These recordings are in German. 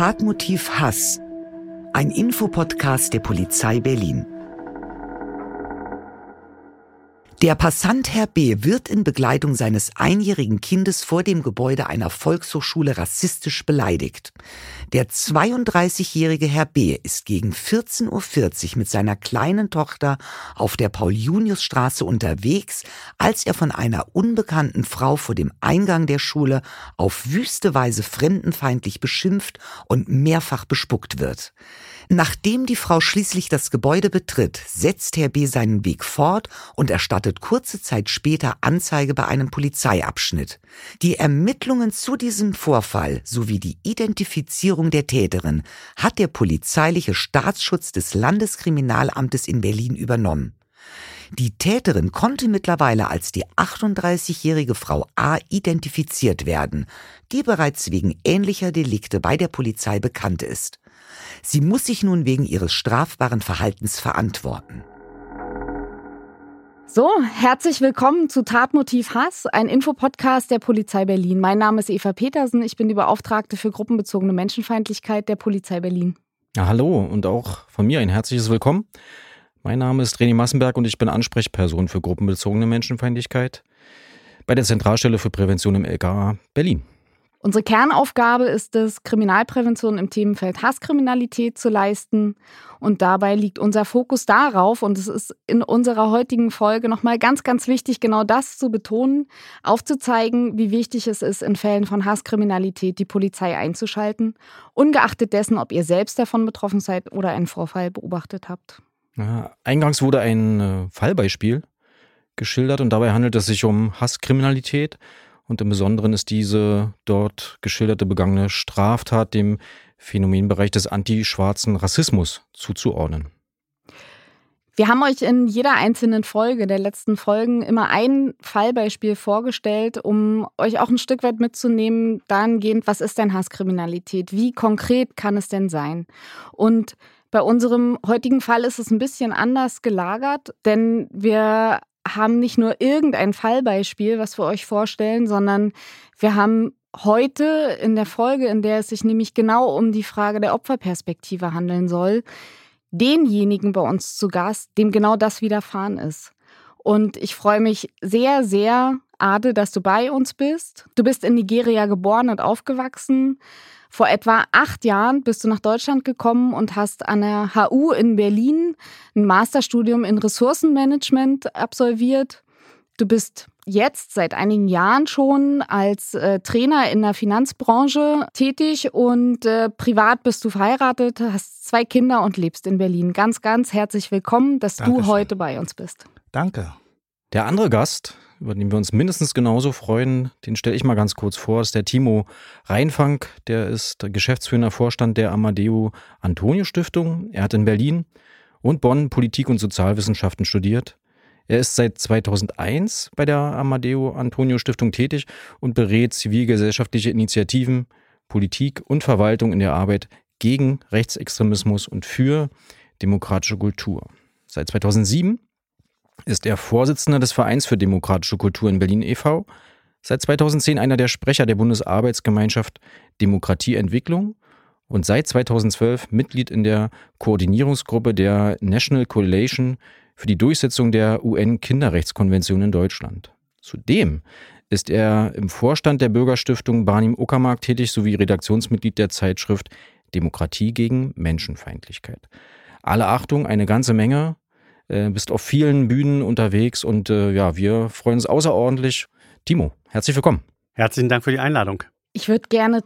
Tatmotiv Hass. Ein Infopodcast der Polizei Berlin. Der Passant Herr B. wird in Begleitung seines einjährigen Kindes vor dem Gebäude einer Volkshochschule rassistisch beleidigt. Der 32-jährige Herr B. ist gegen 14.40 Uhr mit seiner kleinen Tochter auf der Paul-Junius-Straße unterwegs, als er von einer unbekannten Frau vor dem Eingang der Schule auf wüste Weise fremdenfeindlich beschimpft und mehrfach bespuckt wird. Nachdem die Frau schließlich das Gebäude betritt, setzt Herr B. seinen Weg fort und erstattet kurze Zeit später Anzeige bei einem Polizeiabschnitt. Die Ermittlungen zu diesem Vorfall sowie die Identifizierung der Täterin hat der polizeiliche Staatsschutz des Landeskriminalamtes in Berlin übernommen. Die Täterin konnte mittlerweile als die 38-jährige Frau A identifiziert werden, die bereits wegen ähnlicher Delikte bei der Polizei bekannt ist. Sie muss sich nun wegen ihres strafbaren Verhaltens verantworten. So, herzlich willkommen zu Tatmotiv Hass, ein Infopodcast der Polizei Berlin. Mein Name ist Eva Petersen, ich bin die Beauftragte für gruppenbezogene Menschenfeindlichkeit der Polizei Berlin. Ja, hallo und auch von mir ein herzliches Willkommen. Mein Name ist René Massenberg und ich bin Ansprechperson für gruppenbezogene Menschenfeindlichkeit bei der Zentralstelle für Prävention im LKA Berlin. Unsere Kernaufgabe ist es, Kriminalprävention im Themenfeld Hasskriminalität zu leisten. Und dabei liegt unser Fokus darauf, und es ist in unserer heutigen Folge nochmal ganz, ganz wichtig, genau das zu betonen, aufzuzeigen, wie wichtig es ist, in Fällen von Hasskriminalität die Polizei einzuschalten, ungeachtet dessen, ob ihr selbst davon betroffen seid oder einen Vorfall beobachtet habt. Ja, eingangs wurde ein äh, Fallbeispiel geschildert und dabei handelt es sich um Hasskriminalität und im Besonderen ist diese dort geschilderte begangene Straftat dem Phänomenbereich des antischwarzen Rassismus zuzuordnen. Wir haben euch in jeder einzelnen Folge der letzten Folgen immer ein Fallbeispiel vorgestellt, um euch auch ein Stück weit mitzunehmen, dahingehend, was ist denn Hasskriminalität? Wie konkret kann es denn sein? Und bei unserem heutigen Fall ist es ein bisschen anders gelagert, denn wir haben nicht nur irgendein Fallbeispiel, was wir euch vorstellen, sondern wir haben heute in der Folge, in der es sich nämlich genau um die Frage der Opferperspektive handeln soll, denjenigen bei uns zu Gast, dem genau das widerfahren ist. Und ich freue mich sehr, sehr, Ade, dass du bei uns bist. Du bist in Nigeria geboren und aufgewachsen, vor etwa acht Jahren bist du nach Deutschland gekommen und hast an der HU in Berlin ein Masterstudium in Ressourcenmanagement absolviert. Du bist jetzt seit einigen Jahren schon als äh, Trainer in der Finanzbranche tätig und äh, privat bist du verheiratet, hast zwei Kinder und lebst in Berlin. Ganz, ganz herzlich willkommen, dass Dankeschön. du heute bei uns bist. Danke. Der andere Gast, über den wir uns mindestens genauso freuen, den stelle ich mal ganz kurz vor, ist der Timo Reinfang. Der ist geschäftsführender Vorstand der Amadeo Antonio Stiftung. Er hat in Berlin und Bonn Politik und Sozialwissenschaften studiert. Er ist seit 2001 bei der Amadeo Antonio Stiftung tätig und berät zivilgesellschaftliche Initiativen, Politik und Verwaltung in der Arbeit gegen Rechtsextremismus und für demokratische Kultur. Seit 2007 ist er Vorsitzender des Vereins für demokratische Kultur in Berlin e.V., seit 2010 einer der Sprecher der Bundesarbeitsgemeinschaft Demokratieentwicklung und seit 2012 Mitglied in der Koordinierungsgruppe der National Coalition für die Durchsetzung der UN-Kinderrechtskonvention in Deutschland. Zudem ist er im Vorstand der Bürgerstiftung Barnim Uckermark tätig sowie Redaktionsmitglied der Zeitschrift Demokratie gegen Menschenfeindlichkeit. Alle Achtung, eine ganze Menge äh, bist auf vielen Bühnen unterwegs und äh, ja, wir freuen uns außerordentlich. Timo, herzlich willkommen. Herzlichen Dank für die Einladung. Ich würde gerne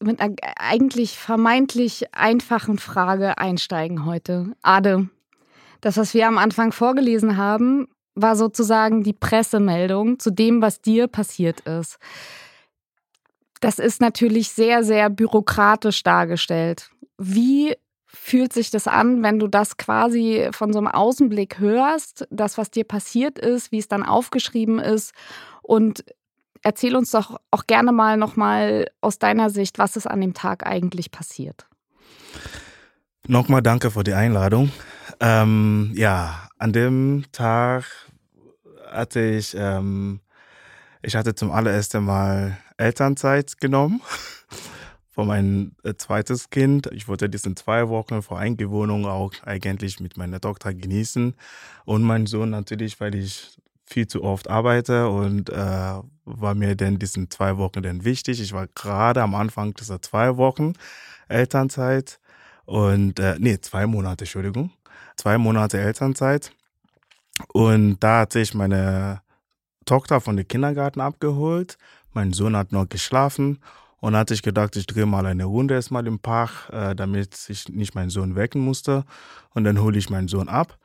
mit einer eigentlich vermeintlich einfachen Frage einsteigen heute. Ade, das, was wir am Anfang vorgelesen haben, war sozusagen die Pressemeldung zu dem, was dir passiert ist. Das ist natürlich sehr, sehr bürokratisch dargestellt. Wie fühlt sich das an, wenn du das quasi von so einem Außenblick hörst, das, was dir passiert ist, wie es dann aufgeschrieben ist und erzähl uns doch auch gerne mal nochmal aus deiner Sicht, was ist an dem Tag eigentlich passiert. Nochmal danke für die Einladung. Ähm, ja, an dem Tag hatte ich, ähm, ich hatte zum allerersten Mal Elternzeit genommen von meinem äh, zweites Kind. Ich wollte diesen zwei Wochen vor Eingewohnung auch eigentlich mit meiner Tochter genießen und mein Sohn natürlich, weil ich viel zu oft arbeite und äh, war mir denn diesen zwei Wochen denn wichtig. Ich war gerade am Anfang dieser zwei Wochen Elternzeit und äh, nee, zwei Monate, Entschuldigung. Zwei Monate Elternzeit. Und da hat sich meine Tochter von dem Kindergarten abgeholt. Mein Sohn hat noch geschlafen und hatte ich gedacht, ich drehe mal eine Runde erstmal im Park, äh, damit ich nicht meinen Sohn wecken musste. Und dann hole ich meinen Sohn ab.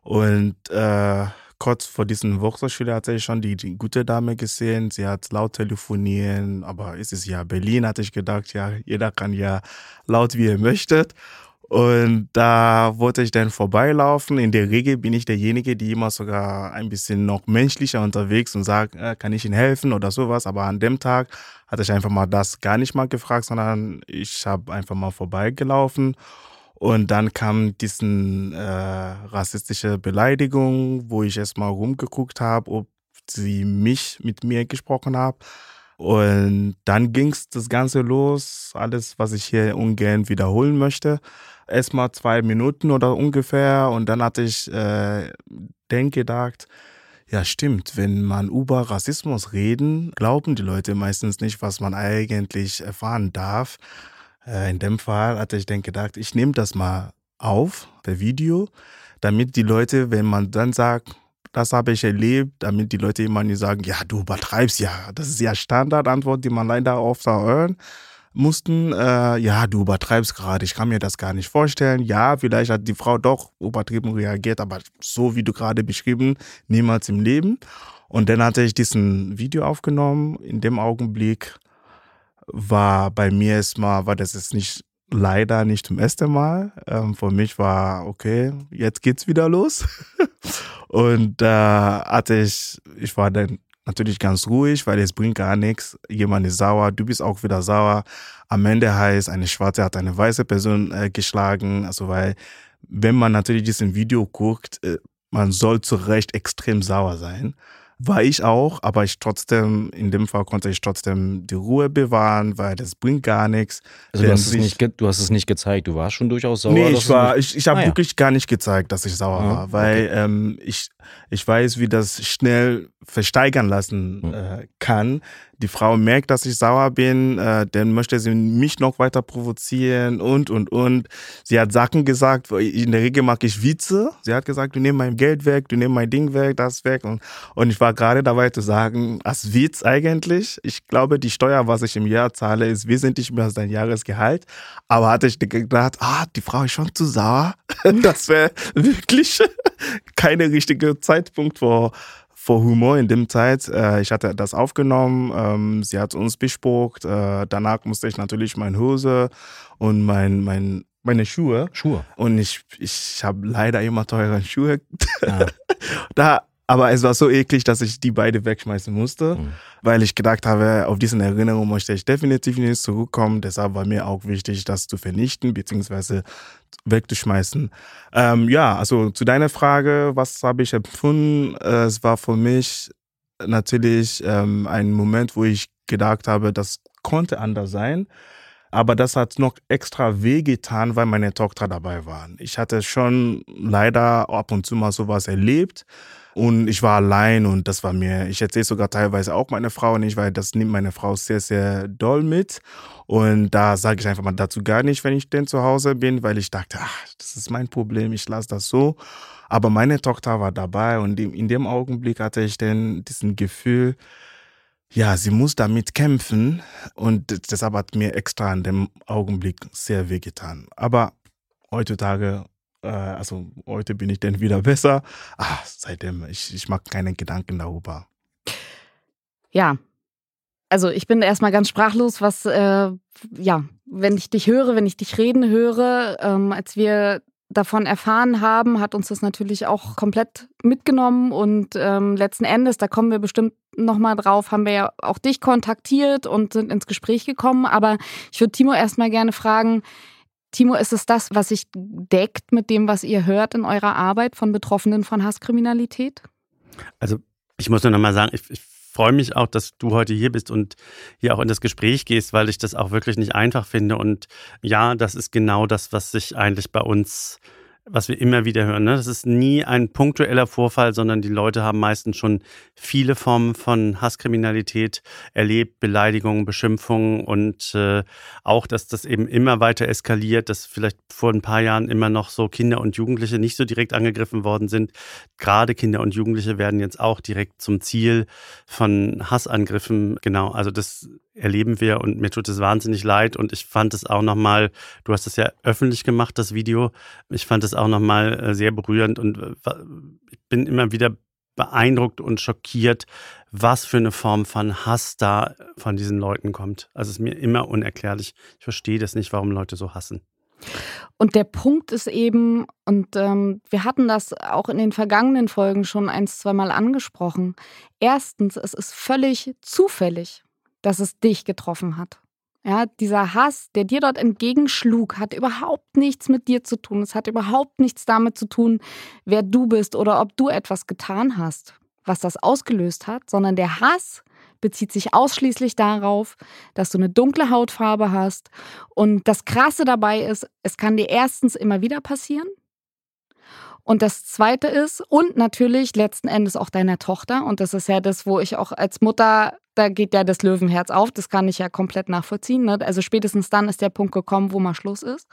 Und äh, kurz vor diesem Wochenschule hatte ich schon die, die, gute Dame gesehen. Sie hat laut telefonieren, aber es ist ja Berlin, hatte ich gedacht, ja, jeder kann ja laut wie er möchte. Und da wollte ich dann vorbeilaufen. In der Regel bin ich derjenige, die immer sogar ein bisschen noch menschlicher unterwegs und sagt, äh, kann ich Ihnen helfen oder sowas. Aber an dem Tag hatte ich einfach mal das gar nicht mal gefragt, sondern ich habe einfach mal vorbeigelaufen. Und dann kam diesen äh, rassistische Beleidigung, wo ich erstmal rumgeguckt habe, ob sie mich mit mir gesprochen haben. Und dann ging es das Ganze los, alles, was ich hier ungern wiederholen möchte. Erstmal zwei Minuten oder ungefähr. Und dann hatte ich äh, dann gedacht, ja stimmt, wenn man über Rassismus reden, glauben die Leute meistens nicht, was man eigentlich erfahren darf. Äh, in dem Fall hatte ich dann gedacht, ich nehme das mal auf per Video, damit die Leute, wenn man dann sagt, das habe ich erlebt, damit die Leute immer nicht sagen, ja, du übertreibst ja. Das ist ja Standardantwort, die man leider oft hören mussten, äh, ja, du übertreibst gerade, ich kann mir das gar nicht vorstellen. Ja, vielleicht hat die Frau doch übertrieben reagiert, aber so wie du gerade beschrieben, niemals im Leben. Und dann hatte ich diesen Video aufgenommen. In dem Augenblick war bei mir erstmal, war das jetzt nicht leider nicht zum ersten Mal. Ähm, für mich war, okay, jetzt geht's wieder los. Und äh, hatte ich, ich war dann natürlich ganz ruhig, weil es bringt gar nichts. Jemand ist sauer, du bist auch wieder sauer. Am Ende heißt, eine Schwarze hat eine weiße Person äh, geschlagen. Also weil, wenn man natürlich diesen Video guckt, äh, man soll zu Recht extrem sauer sein. War ich auch, aber ich trotzdem, in dem Fall konnte ich trotzdem die Ruhe bewahren, weil das bringt gar nichts. Also du hast, es nicht, du hast es nicht gezeigt, du warst schon durchaus sauer. Nee, ich war, ich, ich habe ah, wirklich ja. gar nicht gezeigt, dass ich sauer ah, war, weil okay. ähm, ich, ich weiß, wie das schnell versteigern lassen hm. äh, kann die Frau merkt, dass ich sauer bin, äh, dann möchte sie mich noch weiter provozieren und, und, und. Sie hat Sachen gesagt, in der Regel mag ich Witze. Sie hat gesagt, du nimmst mein Geld weg, du nimmst mein Ding weg, das weg. Und, und ich war gerade dabei zu sagen, als Witz eigentlich, ich glaube, die Steuer, was ich im Jahr zahle, ist wesentlich mehr als dein Jahresgehalt. Aber hatte ich gedacht, ah, die Frau ist schon zu sauer. das wäre wirklich kein Zeitpunkt vor vor Humor in dem Zeit. Äh, ich hatte das aufgenommen, ähm, sie hat uns bespuckt. Äh, danach musste ich natürlich meine Hose und mein, mein, meine Schuhe. Schuhe. Und ich, ich habe leider immer teure Schuhe. Ah. da aber es war so eklig, dass ich die beide wegschmeißen musste, mhm. weil ich gedacht habe, auf diesen Erinnerungen möchte ich definitiv nicht zurückkommen. Deshalb war mir auch wichtig, das zu vernichten bzw. wegzuschmeißen. Ähm, ja, also zu deiner Frage, was habe ich empfunden? Äh, es war für mich natürlich ähm, ein Moment, wo ich gedacht habe, das konnte anders sein. Aber das hat noch extra wehgetan, weil meine Tochter dabei war. Ich hatte schon leider ab und zu mal sowas erlebt. Und ich war allein und das war mir, ich erzähle sogar teilweise auch meine Frau nicht, weil das nimmt meine Frau sehr, sehr doll mit. Und da sage ich einfach mal dazu gar nicht, wenn ich denn zu Hause bin, weil ich dachte, ach, das ist mein Problem, ich lasse das so. Aber meine Tochter war dabei und in dem Augenblick hatte ich dann diesen Gefühl, ja, sie muss damit kämpfen und deshalb hat mir extra in dem Augenblick sehr wehgetan. Aber heutzutage äh, also heute bin ich dann wieder besser. Ah, seitdem, ich, ich mache keine Gedanken darüber. Ja, also ich bin erstmal ganz sprachlos, was, äh, ja, wenn ich dich höre, wenn ich dich reden höre, ähm, als wir davon erfahren haben, hat uns das natürlich auch komplett mitgenommen und ähm, letzten Endes, da kommen wir bestimmt nochmal drauf, haben wir ja auch dich kontaktiert und sind ins Gespräch gekommen. Aber ich würde Timo erstmal gerne fragen, Timo, ist es das, was sich deckt mit dem, was ihr hört in eurer Arbeit von Betroffenen von Hasskriminalität? Also ich muss nur noch mal sagen, ich, ich freue mich auch, dass du heute hier bist und hier auch in das Gespräch gehst, weil ich das auch wirklich nicht einfach finde. Und ja, das ist genau das, was sich eigentlich bei uns was wir immer wieder hören. Ne? Das ist nie ein punktueller Vorfall, sondern die Leute haben meistens schon viele Formen von Hasskriminalität erlebt, Beleidigungen, Beschimpfungen und äh, auch, dass das eben immer weiter eskaliert, dass vielleicht vor ein paar Jahren immer noch so Kinder und Jugendliche nicht so direkt angegriffen worden sind. Gerade Kinder und Jugendliche werden jetzt auch direkt zum Ziel von Hassangriffen. Genau, also das erleben wir und mir tut es wahnsinnig leid und ich fand es auch nochmal, du hast es ja öffentlich gemacht, das Video, ich fand es auch nochmal äh, sehr berührend und äh, ich bin immer wieder beeindruckt und schockiert, was für eine Form von Hass da von diesen Leuten kommt. Also es ist mir immer unerklärlich. Ich verstehe das nicht, warum Leute so hassen. Und der Punkt ist eben, und ähm, wir hatten das auch in den vergangenen Folgen schon ein, zweimal angesprochen. Erstens, es ist völlig zufällig, dass es dich getroffen hat. Ja, dieser Hass, der dir dort entgegenschlug, hat überhaupt nichts mit dir zu tun. Es hat überhaupt nichts damit zu tun, wer du bist oder ob du etwas getan hast, was das ausgelöst hat, sondern der Hass bezieht sich ausschließlich darauf, dass du eine dunkle Hautfarbe hast. Und das Krasse dabei ist, es kann dir erstens immer wieder passieren. Und das Zweite ist, und natürlich letzten Endes auch deiner Tochter, und das ist ja das, wo ich auch als Mutter, da geht ja das Löwenherz auf, das kann ich ja komplett nachvollziehen. Ne? Also spätestens dann ist der Punkt gekommen, wo mal Schluss ist.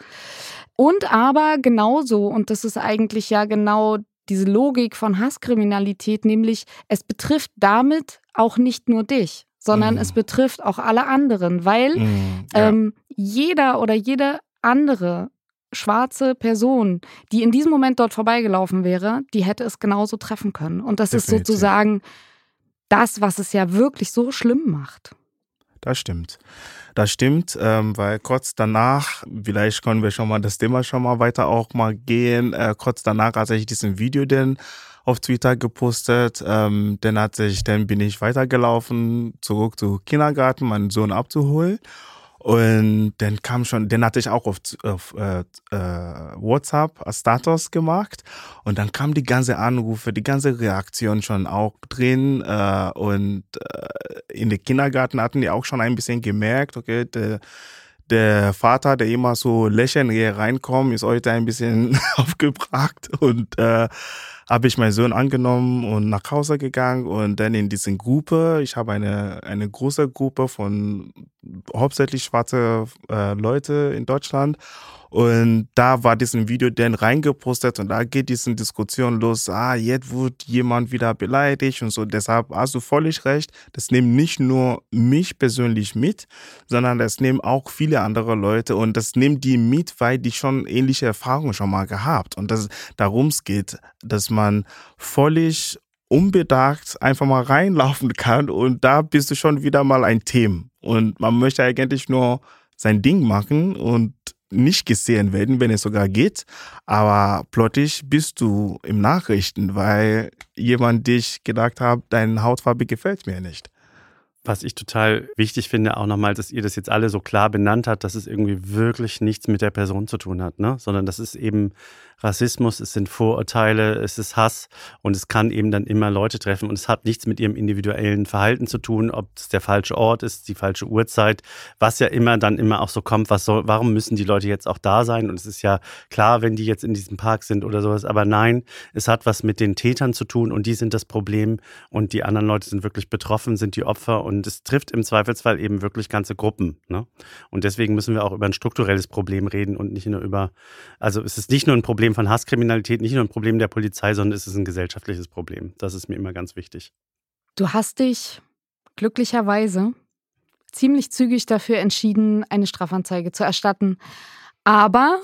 Und aber genauso, und das ist eigentlich ja genau diese Logik von Hasskriminalität, nämlich es betrifft damit auch nicht nur dich, sondern mm. es betrifft auch alle anderen, weil mm, ja. ähm, jeder oder jede andere schwarze Person, die in diesem Moment dort vorbeigelaufen wäre, die hätte es genauso treffen können. Und das Definitiv. ist sozusagen das, was es ja wirklich so schlimm macht. Das stimmt. Das stimmt, ähm, weil kurz danach, vielleicht können wir schon mal das Thema schon mal weiter auch mal gehen. Äh, kurz danach hatte ich diesen Video denn auf Twitter gepostet. Ähm, dann hat sich, dann bin ich weitergelaufen, zurück zu Kindergarten, meinen Sohn abzuholen. Und dann kam schon, den hatte ich auch auf, auf äh, äh, WhatsApp als Status gemacht. Und dann kam die ganze Anrufe, die ganze Reaktion schon auch drin. Äh, und äh, in den Kindergarten hatten die auch schon ein bisschen gemerkt, okay, der, der Vater, der immer so lächelnd hier reinkommt, ist heute ein bisschen aufgebracht und äh, habe ich meinen Sohn angenommen und nach Hause gegangen und dann in diesen Gruppe, ich habe eine, eine große Gruppe von hauptsächlich schwarze äh, Leute in Deutschland und da war diesen Video dann reingepostet und da geht diese Diskussion los, ah, jetzt wird jemand wieder beleidigt und so. Deshalb hast du völlig recht. Das nimmt nicht nur mich persönlich mit, sondern das nehmen auch viele andere Leute und das nimmt die mit, weil die schon ähnliche Erfahrungen schon mal gehabt. Und das, darum es geht, dass man völlig unbedacht einfach mal reinlaufen kann und da bist du schon wieder mal ein Thema. Und man möchte eigentlich nur sein Ding machen und nicht gesehen werden, wenn es sogar geht. Aber plötzlich bist du im Nachrichten, weil jemand dich gedacht hat, deine Hautfarbe gefällt mir nicht. Was ich total wichtig finde, auch nochmal, dass ihr das jetzt alle so klar benannt habt, dass es irgendwie wirklich nichts mit der Person zu tun hat, ne? sondern das ist eben Rassismus, es sind Vorurteile, es ist Hass und es kann eben dann immer Leute treffen und es hat nichts mit ihrem individuellen Verhalten zu tun, ob es der falsche Ort ist, die falsche Uhrzeit, was ja immer dann immer auch so kommt, was soll, warum müssen die Leute jetzt auch da sein? Und es ist ja klar, wenn die jetzt in diesem Park sind oder sowas, aber nein, es hat was mit den Tätern zu tun und die sind das Problem und die anderen Leute sind wirklich betroffen, sind die Opfer und es trifft im Zweifelsfall eben wirklich ganze Gruppen. Ne? Und deswegen müssen wir auch über ein strukturelles Problem reden und nicht nur über, also es ist nicht nur ein Problem, Problem von Hasskriminalität nicht nur ein Problem der Polizei, sondern es ist ein gesellschaftliches Problem. Das ist mir immer ganz wichtig. Du hast dich glücklicherweise ziemlich zügig dafür entschieden, eine Strafanzeige zu erstatten. Aber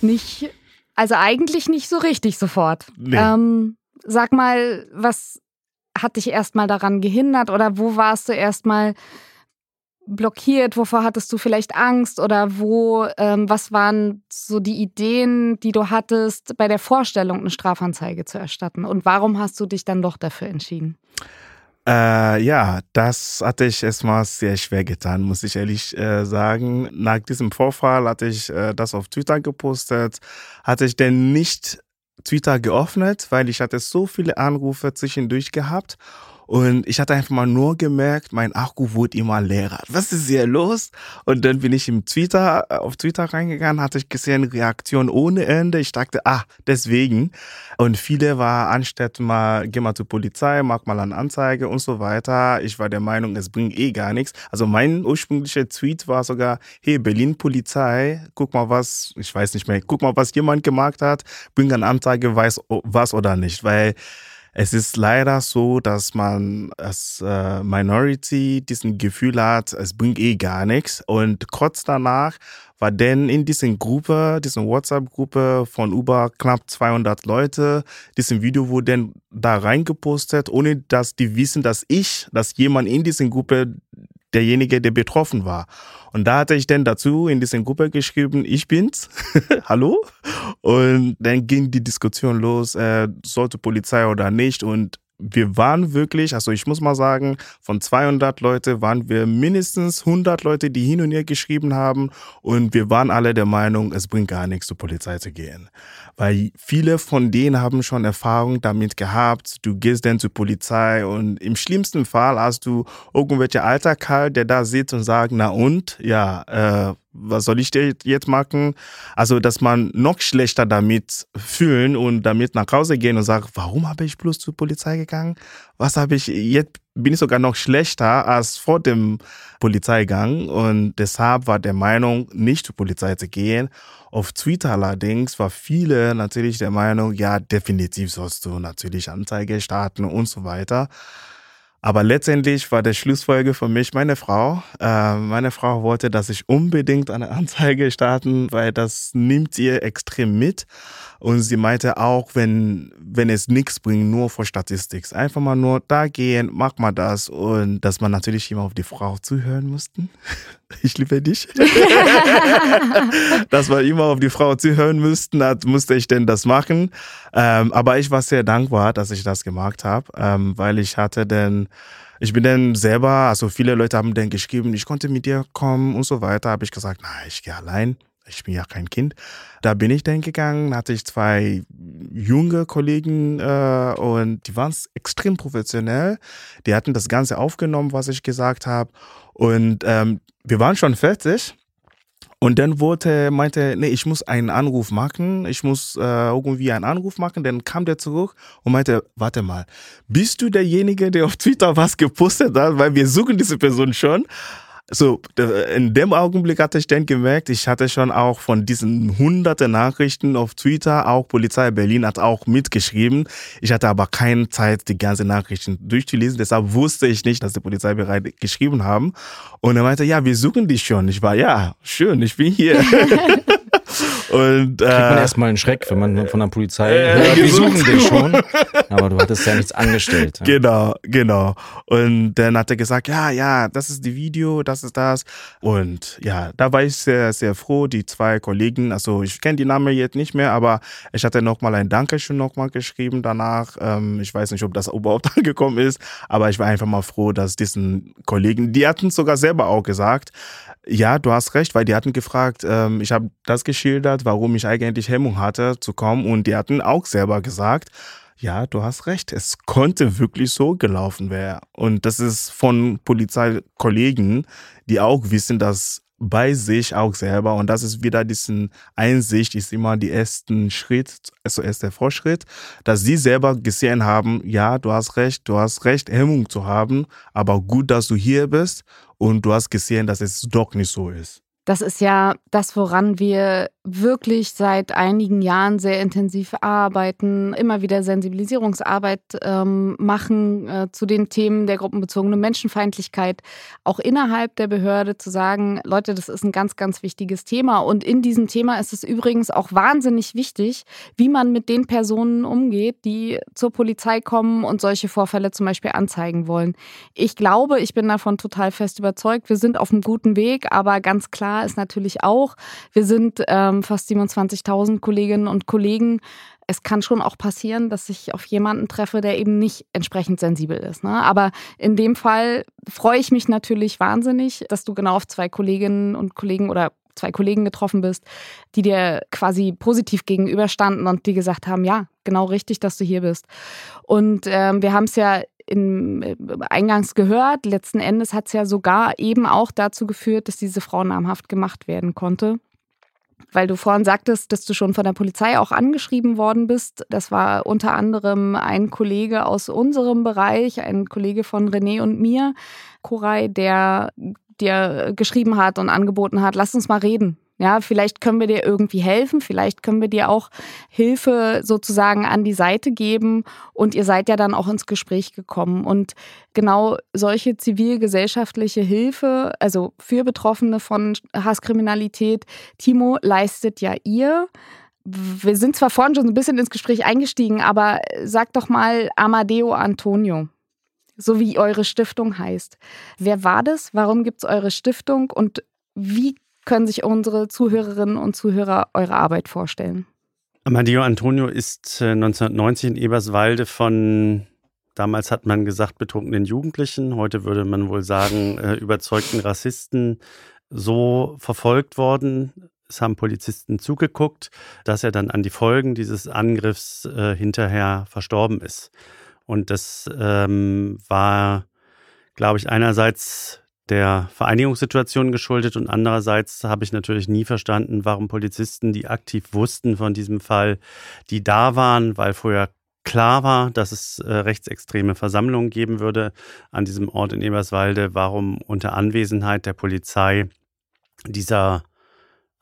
nicht, also eigentlich nicht so richtig sofort. Nee. Ähm, sag mal, was hat dich erstmal daran gehindert oder wo warst du erstmal blockiert? Wovor hattest du vielleicht Angst? Oder wo, ähm, was waren so die Ideen, die du hattest, bei der Vorstellung eine Strafanzeige zu erstatten? Und warum hast du dich dann doch dafür entschieden? Äh, ja, das hatte ich erstmal sehr schwer getan, muss ich ehrlich äh, sagen. Nach diesem Vorfall hatte ich äh, das auf Twitter gepostet, hatte ich denn nicht Twitter geöffnet, weil ich hatte so viele Anrufe zwischendurch gehabt Und ich hatte einfach mal nur gemerkt, mein Akku wurde immer leerer. Was ist hier los? Und dann bin ich im Twitter, auf Twitter reingegangen, hatte ich gesehen, Reaktion ohne Ende. Ich dachte, ah, deswegen. Und viele war anstatt mal, geh mal zur Polizei, mach mal eine Anzeige und so weiter. Ich war der Meinung, es bringt eh gar nichts. Also mein ursprünglicher Tweet war sogar, hey, Berlin Polizei, guck mal was, ich weiß nicht mehr, guck mal, was jemand gemacht hat, bring eine Anzeige, weiß was oder nicht. Weil es ist leider so, dass man als äh, Minority diesen Gefühl hat, es bringt eh gar nichts. Und kurz danach war denn in diesen Gruppe, diesen WhatsApp-Gruppe von über knapp 200 Leute, diesen Video wurde dann da reingepostet, ohne dass die wissen, dass ich, dass jemand in diesen Gruppe derjenige, der betroffen war. Und da hatte ich dann dazu in dieser Gruppe geschrieben, ich bin's, hallo. Und dann ging die Diskussion los, äh, sollte Polizei oder nicht. Und wir waren wirklich, also ich muss mal sagen, von 200 Leute waren wir mindestens 100 Leute, die hin und her geschrieben haben und wir waren alle der Meinung, es bringt gar nichts, zur Polizei zu gehen. Weil viele von denen haben schon Erfahrung damit gehabt, du gehst dann zur Polizei und im schlimmsten Fall hast du irgendwelche alter Kerl, der da sitzt und sagt, na und, ja, äh, was soll ich jetzt machen? Also, dass man noch schlechter damit fühlen und damit nach Hause gehen und sagen, warum habe ich bloß zur Polizei gegangen? Was habe ich, jetzt bin ich sogar noch schlechter als vor dem Polizeigang und deshalb war der Meinung, nicht zur Polizei zu gehen. Auf Twitter allerdings war viele natürlich der Meinung, ja, definitiv sollst du natürlich Anzeige starten und so weiter. Aber letztendlich war der Schlussfolge für mich meine Frau. Äh, meine Frau wollte, dass ich unbedingt eine Anzeige starten, weil das nimmt ihr extrem mit. Und sie meinte auch, wenn, wenn es nichts bringt, nur vor Statistik. Einfach mal nur da gehen, mach mal das. Und dass man natürlich immer auf die Frau zuhören mussten. Ich liebe dich. dass wir immer auf die Frau zuhören müssten, musste ich denn das machen. Ähm, aber ich war sehr dankbar, dass ich das gemacht habe, ähm, weil ich hatte dann ich bin dann selber, also viele Leute haben dann geschrieben, ich konnte mit dir kommen und so weiter. Habe ich gesagt, nein, ich gehe allein ich bin ja kein Kind. Da bin ich dann gegangen, hatte ich zwei junge Kollegen äh, und die waren extrem professionell. Die hatten das Ganze aufgenommen, was ich gesagt habe. Und ähm, wir waren schon fertig. Und dann wurde, meinte, nee, ich muss einen Anruf machen, ich muss äh, irgendwie einen Anruf machen. Dann kam der zurück und meinte, warte mal, bist du derjenige, der auf Twitter was gepostet hat? Weil wir suchen diese Person schon so, in dem Augenblick hatte ich dann gemerkt, ich hatte schon auch von diesen hunderten Nachrichten auf Twitter, auch Polizei Berlin hat auch mitgeschrieben. Ich hatte aber keine Zeit, die ganzen Nachrichten durchzulesen. Deshalb wusste ich nicht, dass die Polizei bereits geschrieben haben. Und er meinte, ja, wir suchen dich schon. Ich war, ja, schön, ich bin hier. Und, äh, Kriegt man erstmal einen Schreck, wenn man von der Polizei äh, hört, die suchen dich schon. Aber du hattest ja nichts angestellt. Ja. Genau, genau. Und dann hat er gesagt, ja, ja, das ist die Video, das ist das. Und ja, da war ich sehr, sehr froh. Die zwei Kollegen, also ich kenne die Namen jetzt nicht mehr, aber ich hatte nochmal ein Dankeschön nochmal geschrieben danach. Ähm, ich weiß nicht, ob das überhaupt angekommen ist, aber ich war einfach mal froh, dass diesen Kollegen, die hatten sogar selber auch gesagt, ja, du hast recht, weil die hatten gefragt, ähm, ich habe das geschildert, warum ich eigentlich Hemmung hatte zu kommen und die hatten auch selber gesagt, ja, du hast recht, es konnte wirklich so gelaufen werden. Und das ist von Polizeikollegen, die auch wissen, dass bei sich auch selber. Und das ist wieder diesen Einsicht, ist immer die ersten Schritt, also erst der Vorschritt, dass sie selber gesehen haben, ja, du hast recht, du hast recht, Hemmung zu haben, aber gut, dass du hier bist und du hast gesehen, dass es doch nicht so ist. Das ist ja das, woran wir wirklich seit einigen Jahren sehr intensiv arbeiten, immer wieder Sensibilisierungsarbeit ähm, machen äh, zu den Themen der gruppenbezogenen Menschenfeindlichkeit, auch innerhalb der Behörde zu sagen, Leute, das ist ein ganz, ganz wichtiges Thema. Und in diesem Thema ist es übrigens auch wahnsinnig wichtig, wie man mit den Personen umgeht, die zur Polizei kommen und solche Vorfälle zum Beispiel anzeigen wollen. Ich glaube, ich bin davon total fest überzeugt, wir sind auf einem guten Weg, aber ganz klar ist natürlich auch, wir sind ähm, fast 27.000 Kolleginnen und Kollegen. Es kann schon auch passieren, dass ich auf jemanden treffe, der eben nicht entsprechend sensibel ist. Ne? Aber in dem Fall freue ich mich natürlich wahnsinnig, dass du genau auf zwei Kolleginnen und Kollegen oder zwei Kollegen getroffen bist, die dir quasi positiv gegenüberstanden und die gesagt haben, ja, genau richtig, dass du hier bist. Und ähm, wir haben es ja in, äh, eingangs gehört, letzten Endes hat es ja sogar eben auch dazu geführt, dass diese Frau namhaft gemacht werden konnte. Weil du vorhin sagtest, dass du schon von der Polizei auch angeschrieben worden bist. Das war unter anderem ein Kollege aus unserem Bereich, ein Kollege von René und mir, Koray, der dir geschrieben hat und angeboten hat, lass uns mal reden. Ja, vielleicht können wir dir irgendwie helfen, vielleicht können wir dir auch Hilfe sozusagen an die Seite geben und ihr seid ja dann auch ins Gespräch gekommen. Und genau solche zivilgesellschaftliche Hilfe, also für Betroffene von Hasskriminalität, Timo, leistet ja ihr. Wir sind zwar vorhin schon ein bisschen ins Gespräch eingestiegen, aber sag doch mal Amadeo Antonio so wie eure Stiftung heißt. Wer war das? Warum gibt es eure Stiftung? Und wie können sich unsere Zuhörerinnen und Zuhörer eure Arbeit vorstellen? Amadeo Antonio ist 1990 äh, in Eberswalde von, damals hat man gesagt, betrunkenen Jugendlichen, heute würde man wohl sagen, äh, überzeugten Rassisten so verfolgt worden. Es haben Polizisten zugeguckt, dass er dann an die Folgen dieses Angriffs äh, hinterher verstorben ist. Und das ähm, war, glaube ich, einerseits der Vereinigungssituation geschuldet und andererseits habe ich natürlich nie verstanden, warum Polizisten, die aktiv wussten von diesem Fall, die da waren, weil vorher klar war, dass es äh, rechtsextreme Versammlungen geben würde an diesem Ort in Eberswalde, warum unter Anwesenheit der Polizei dieser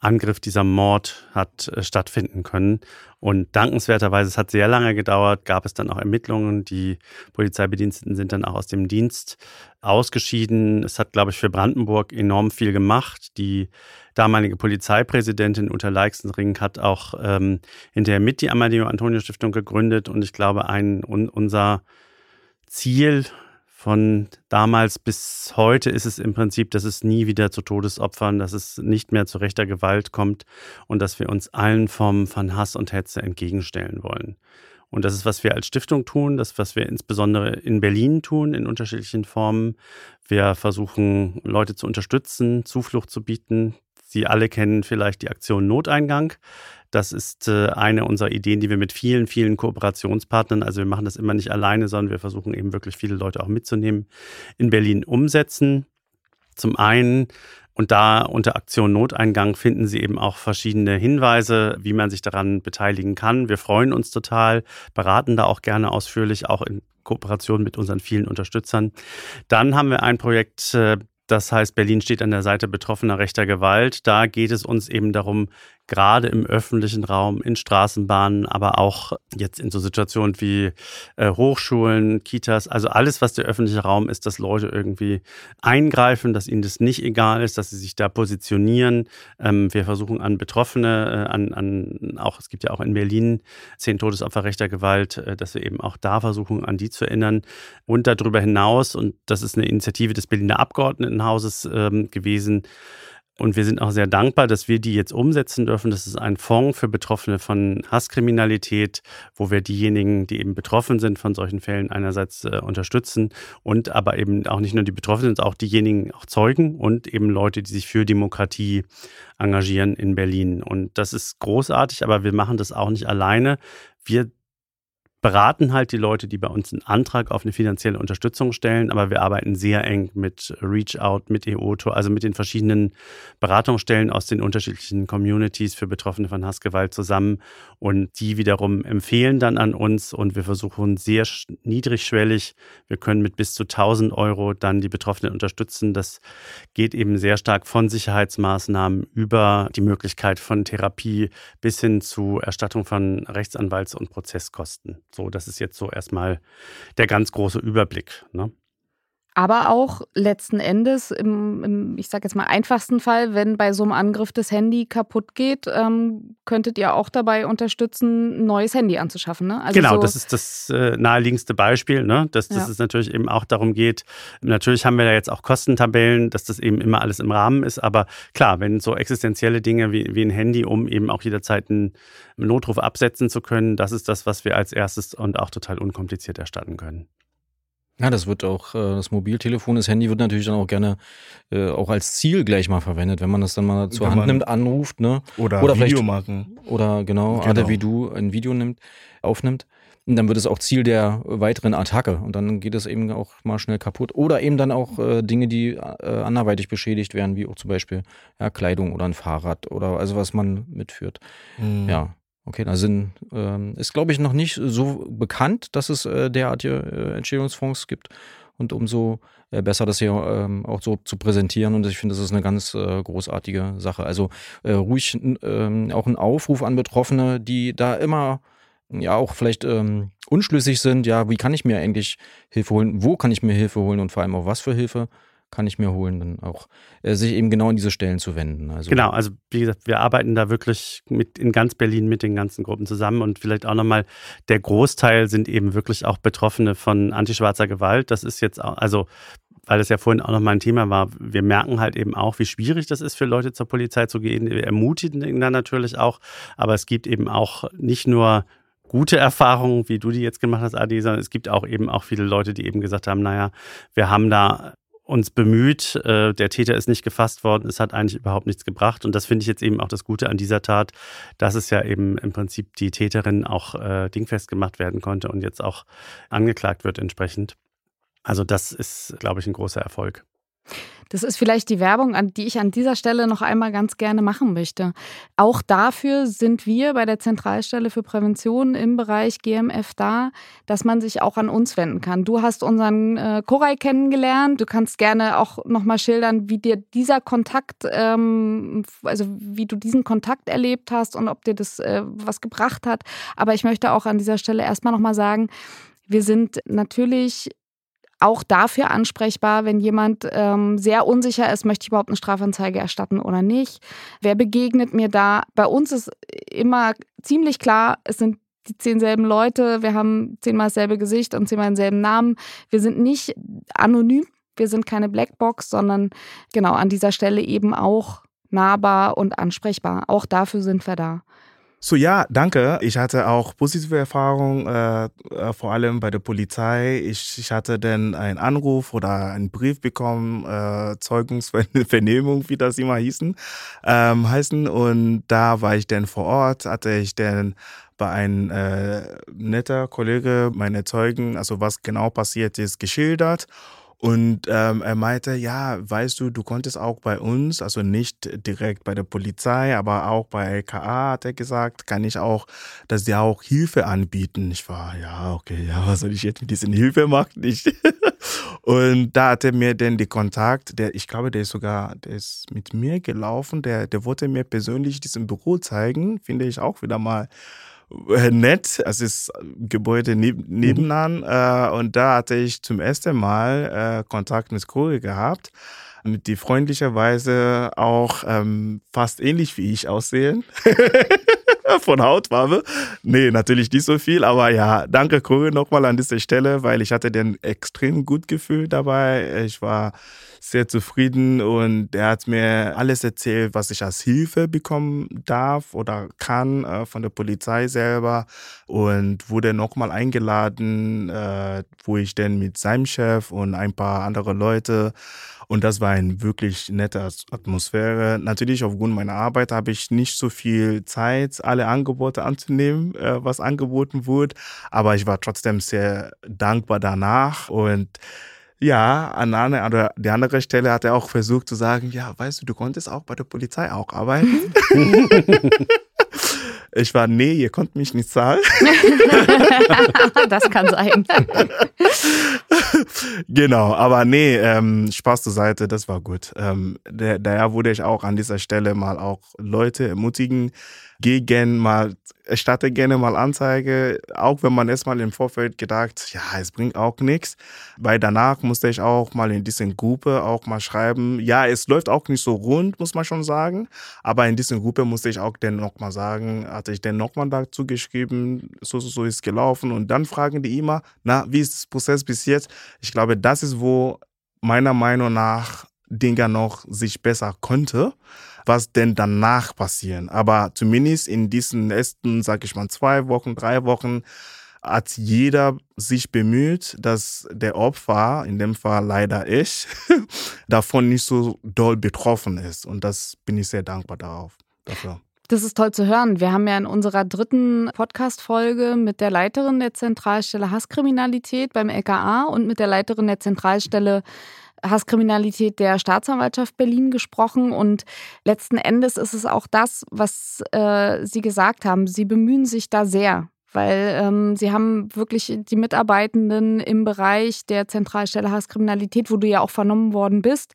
Angriff, dieser Mord hat äh, stattfinden können. Und dankenswerterweise, es hat sehr lange gedauert, gab es dann auch Ermittlungen. Die Polizeibediensteten sind dann auch aus dem Dienst ausgeschieden. Es hat, glaube ich, für Brandenburg enorm viel gemacht. Die damalige Polizeipräsidentin Uta Leixenring hat auch ähm, hinterher mit die Amadeo Antonio Stiftung gegründet. Und ich glaube, ein, un, unser Ziel von damals bis heute ist es im Prinzip, dass es nie wieder zu Todesopfern, dass es nicht mehr zu rechter Gewalt kommt und dass wir uns allen Formen von Hass und Hetze entgegenstellen wollen. Und das ist, was wir als Stiftung tun, das, was wir insbesondere in Berlin tun, in unterschiedlichen Formen. Wir versuchen, Leute zu unterstützen, Zuflucht zu bieten. Sie alle kennen vielleicht die Aktion Noteingang. Das ist äh, eine unserer Ideen, die wir mit vielen, vielen Kooperationspartnern, also wir machen das immer nicht alleine, sondern wir versuchen eben wirklich viele Leute auch mitzunehmen, in Berlin umsetzen. Zum einen und da unter Aktion Noteingang finden Sie eben auch verschiedene Hinweise, wie man sich daran beteiligen kann. Wir freuen uns total, beraten da auch gerne ausführlich, auch in Kooperation mit unseren vielen Unterstützern. Dann haben wir ein Projekt, äh, das heißt, Berlin steht an der Seite betroffener rechter Gewalt. Da geht es uns eben darum, gerade im öffentlichen Raum, in Straßenbahnen, aber auch jetzt in so Situationen wie äh, Hochschulen, Kitas, also alles, was der öffentliche Raum ist, dass Leute irgendwie eingreifen, dass ihnen das nicht egal ist, dass sie sich da positionieren. Ähm, wir versuchen an Betroffene, äh, an, an auch, es gibt ja auch in Berlin zehn Todesopfer rechter Gewalt, äh, dass wir eben auch da versuchen, an die zu erinnern. Und darüber hinaus, und das ist eine Initiative des Berliner Abgeordnetenhauses ähm, gewesen, und wir sind auch sehr dankbar, dass wir die jetzt umsetzen dürfen. Das ist ein Fonds für Betroffene von Hasskriminalität, wo wir diejenigen, die eben betroffen sind von solchen Fällen, einerseits äh, unterstützen und aber eben auch nicht nur die Betroffenen, sondern auch diejenigen, auch Zeugen und eben Leute, die sich für Demokratie engagieren in Berlin. Und das ist großartig, aber wir machen das auch nicht alleine. Wir beraten halt die Leute, die bei uns einen Antrag auf eine finanzielle Unterstützung stellen, aber wir arbeiten sehr eng mit Reach Out, mit EOTO, also mit den verschiedenen Beratungsstellen aus den unterschiedlichen Communities für Betroffene von Hassgewalt zusammen und die wiederum empfehlen dann an uns und wir versuchen sehr niedrigschwellig, wir können mit bis zu 1000 Euro dann die Betroffenen unterstützen. Das geht eben sehr stark von Sicherheitsmaßnahmen über die Möglichkeit von Therapie bis hin zu Erstattung von Rechtsanwalts- und Prozesskosten. So, das ist jetzt so erstmal der ganz große Überblick. Ne? Aber auch letzten Endes, im, im ich sage jetzt mal einfachsten Fall, wenn bei so einem Angriff das Handy kaputt geht, ähm, könntet ihr auch dabei unterstützen, ein neues Handy anzuschaffen. Ne? Also genau, so das ist das äh, naheliegendste Beispiel, ne? dass, dass ja. es natürlich eben auch darum geht. Natürlich haben wir da jetzt auch Kostentabellen, dass das eben immer alles im Rahmen ist. Aber klar, wenn so existenzielle Dinge wie, wie ein Handy, um eben auch jederzeit einen Notruf absetzen zu können, das ist das, was wir als erstes und auch total unkompliziert erstatten können. Ja, das wird auch, äh, das Mobiltelefon, das Handy wird natürlich dann auch gerne äh, auch als Ziel gleich mal verwendet, wenn man das dann mal zur Hand nimmt, anruft, ne? Oder, oder Video machen. Oder genau, genau. wie du ein Video nimmt, aufnimmt. Und dann wird es auch Ziel der weiteren Attacke. Und dann geht es eben auch mal schnell kaputt. Oder eben dann auch äh, Dinge, die äh, anderweitig beschädigt werden, wie auch zum Beispiel ja, Kleidung oder ein Fahrrad oder also was man mitführt. Mhm. Ja. Okay, da sind, ähm, ist glaube ich noch nicht so bekannt, dass es äh, derartige äh, Entschädigungsfonds gibt. Und umso äh, besser, das hier ähm, auch so zu präsentieren. Und ich finde, das ist eine ganz äh, großartige Sache. Also äh, ruhig ähm, auch ein Aufruf an Betroffene, die da immer ja auch vielleicht ähm, unschlüssig sind, ja, wie kann ich mir eigentlich Hilfe holen, wo kann ich mir Hilfe holen und vor allem auch was für Hilfe kann ich mir holen, dann auch äh, sich eben genau an diese Stellen zu wenden. Also genau, also wie gesagt, wir arbeiten da wirklich mit in ganz Berlin mit den ganzen Gruppen zusammen und vielleicht auch nochmal, der Großteil sind eben wirklich auch Betroffene von antischwarzer Gewalt. Das ist jetzt auch, also weil es ja vorhin auch nochmal ein Thema war, wir merken halt eben auch, wie schwierig das ist für Leute zur Polizei zu gehen. Wir ermutigen ihn dann natürlich auch, aber es gibt eben auch nicht nur gute Erfahrungen, wie du die jetzt gemacht hast, Adi, sondern es gibt auch eben auch viele Leute, die eben gesagt haben, naja, wir haben da uns bemüht, äh, der Täter ist nicht gefasst worden, es hat eigentlich überhaupt nichts gebracht. Und das finde ich jetzt eben auch das Gute an dieser Tat, dass es ja eben im Prinzip die Täterin auch äh, dingfest gemacht werden konnte und jetzt auch angeklagt wird entsprechend. Also das ist, glaube ich, ein großer Erfolg. Das ist vielleicht die Werbung, an die ich an dieser Stelle noch einmal ganz gerne machen möchte. Auch dafür sind wir bei der Zentralstelle für Prävention im Bereich GMF da, dass man sich auch an uns wenden kann. Du hast unseren äh, Koray kennengelernt. Du kannst gerne auch noch mal schildern, wie dir dieser Kontakt, ähm, also wie du diesen Kontakt erlebt hast und ob dir das äh, was gebracht hat. Aber ich möchte auch an dieser Stelle erstmal noch mal sagen, wir sind natürlich auch dafür ansprechbar, wenn jemand ähm, sehr unsicher ist, möchte ich überhaupt eine Strafanzeige erstatten oder nicht. Wer begegnet mir da? Bei uns ist immer ziemlich klar, es sind die zehn selben Leute, wir haben zehnmal dasselbe Gesicht und zehnmal denselben Namen. Wir sind nicht anonym, wir sind keine Blackbox, sondern genau an dieser Stelle eben auch nahbar und ansprechbar. Auch dafür sind wir da. So ja, danke. Ich hatte auch positive Erfahrungen, äh, äh, vor allem bei der Polizei. Ich, ich hatte dann einen Anruf oder einen Brief bekommen, äh, Zeugungsvernehmung, wie das immer hießen, ähm, heißen. Und da war ich dann vor Ort, hatte ich dann bei einem äh, netter Kollege meine Zeugen, also was genau passiert ist, geschildert. Und ähm, er meinte, ja, weißt du, du konntest auch bei uns, also nicht direkt bei der Polizei, aber auch bei LKA, hat er gesagt, kann ich auch, dass die auch Hilfe anbieten. Ich war, ja, okay, ja, was soll ich jetzt mit diesen Hilfe machen? Ich und da hat er mir dann die Kontakt, der, ich glaube, der ist sogar, der ist mit mir gelaufen, der, der wollte mir persönlich diesen Büro zeigen, finde ich auch wieder mal nett. Es ist Gebäude neb nebenan. Mhm. Äh, und da hatte ich zum ersten Mal äh, Kontakt mit Kuri gehabt, die freundlicherweise auch ähm, fast ähnlich wie ich aussehen. von Hautfarbe. Nee, natürlich nicht so viel, aber ja, danke Kuri nochmal an dieser Stelle, weil ich hatte den extrem gut Gefühl dabei. Ich war sehr zufrieden und er hat mir alles erzählt, was ich als Hilfe bekommen darf oder kann äh, von der Polizei selber und wurde nochmal eingeladen, äh, wo ich dann mit seinem Chef und ein paar andere Leute und das war eine wirklich nette Atmosphäre. Natürlich aufgrund meiner Arbeit habe ich nicht so viel Zeit, alle Angebote anzunehmen, äh, was angeboten wurde. Aber ich war trotzdem sehr dankbar danach und ja, an einer oder die andere Stelle hat er auch versucht zu sagen, ja, weißt du, du konntest auch bei der Polizei auch arbeiten. Ich war, nee, ihr konnt mich nicht zahlen. das kann sein. genau, aber nee, ähm, Spaß zur Seite, das war gut. Ähm, daher wurde ich auch an dieser Stelle mal auch Leute ermutigen, gegen mal, erstatte gerne mal Anzeige, auch wenn man erstmal im Vorfeld gedacht, ja, es bringt auch nichts. Weil danach musste ich auch mal in diesen Gruppe auch mal schreiben, ja, es läuft auch nicht so rund, muss man schon sagen. Aber in diesen Gruppe musste ich auch dann nochmal sagen, hatte ich dann nochmal dazu geschrieben, so, so, so ist gelaufen. Und dann fragen die immer, na, wie ist das Prozess bis jetzt? Ich glaube, das ist, wo meiner Meinung nach Dinger noch sich besser konnte was denn danach passieren. Aber zumindest in diesen ersten, sag ich mal, zwei Wochen, drei Wochen hat jeder sich bemüht, dass der Opfer, in dem Fall leider ich, davon nicht so doll betroffen ist. Und das bin ich sehr dankbar darauf, dafür. Das ist toll zu hören. Wir haben ja in unserer dritten Podcast-Folge mit der Leiterin der Zentralstelle Hasskriminalität beim LKA und mit der Leiterin der Zentralstelle Hasskriminalität der Staatsanwaltschaft Berlin gesprochen. Und letzten Endes ist es auch das, was äh, Sie gesagt haben. Sie bemühen sich da sehr weil ähm, sie haben wirklich die Mitarbeitenden im Bereich der Zentralstelle Hasskriminalität, wo du ja auch vernommen worden bist,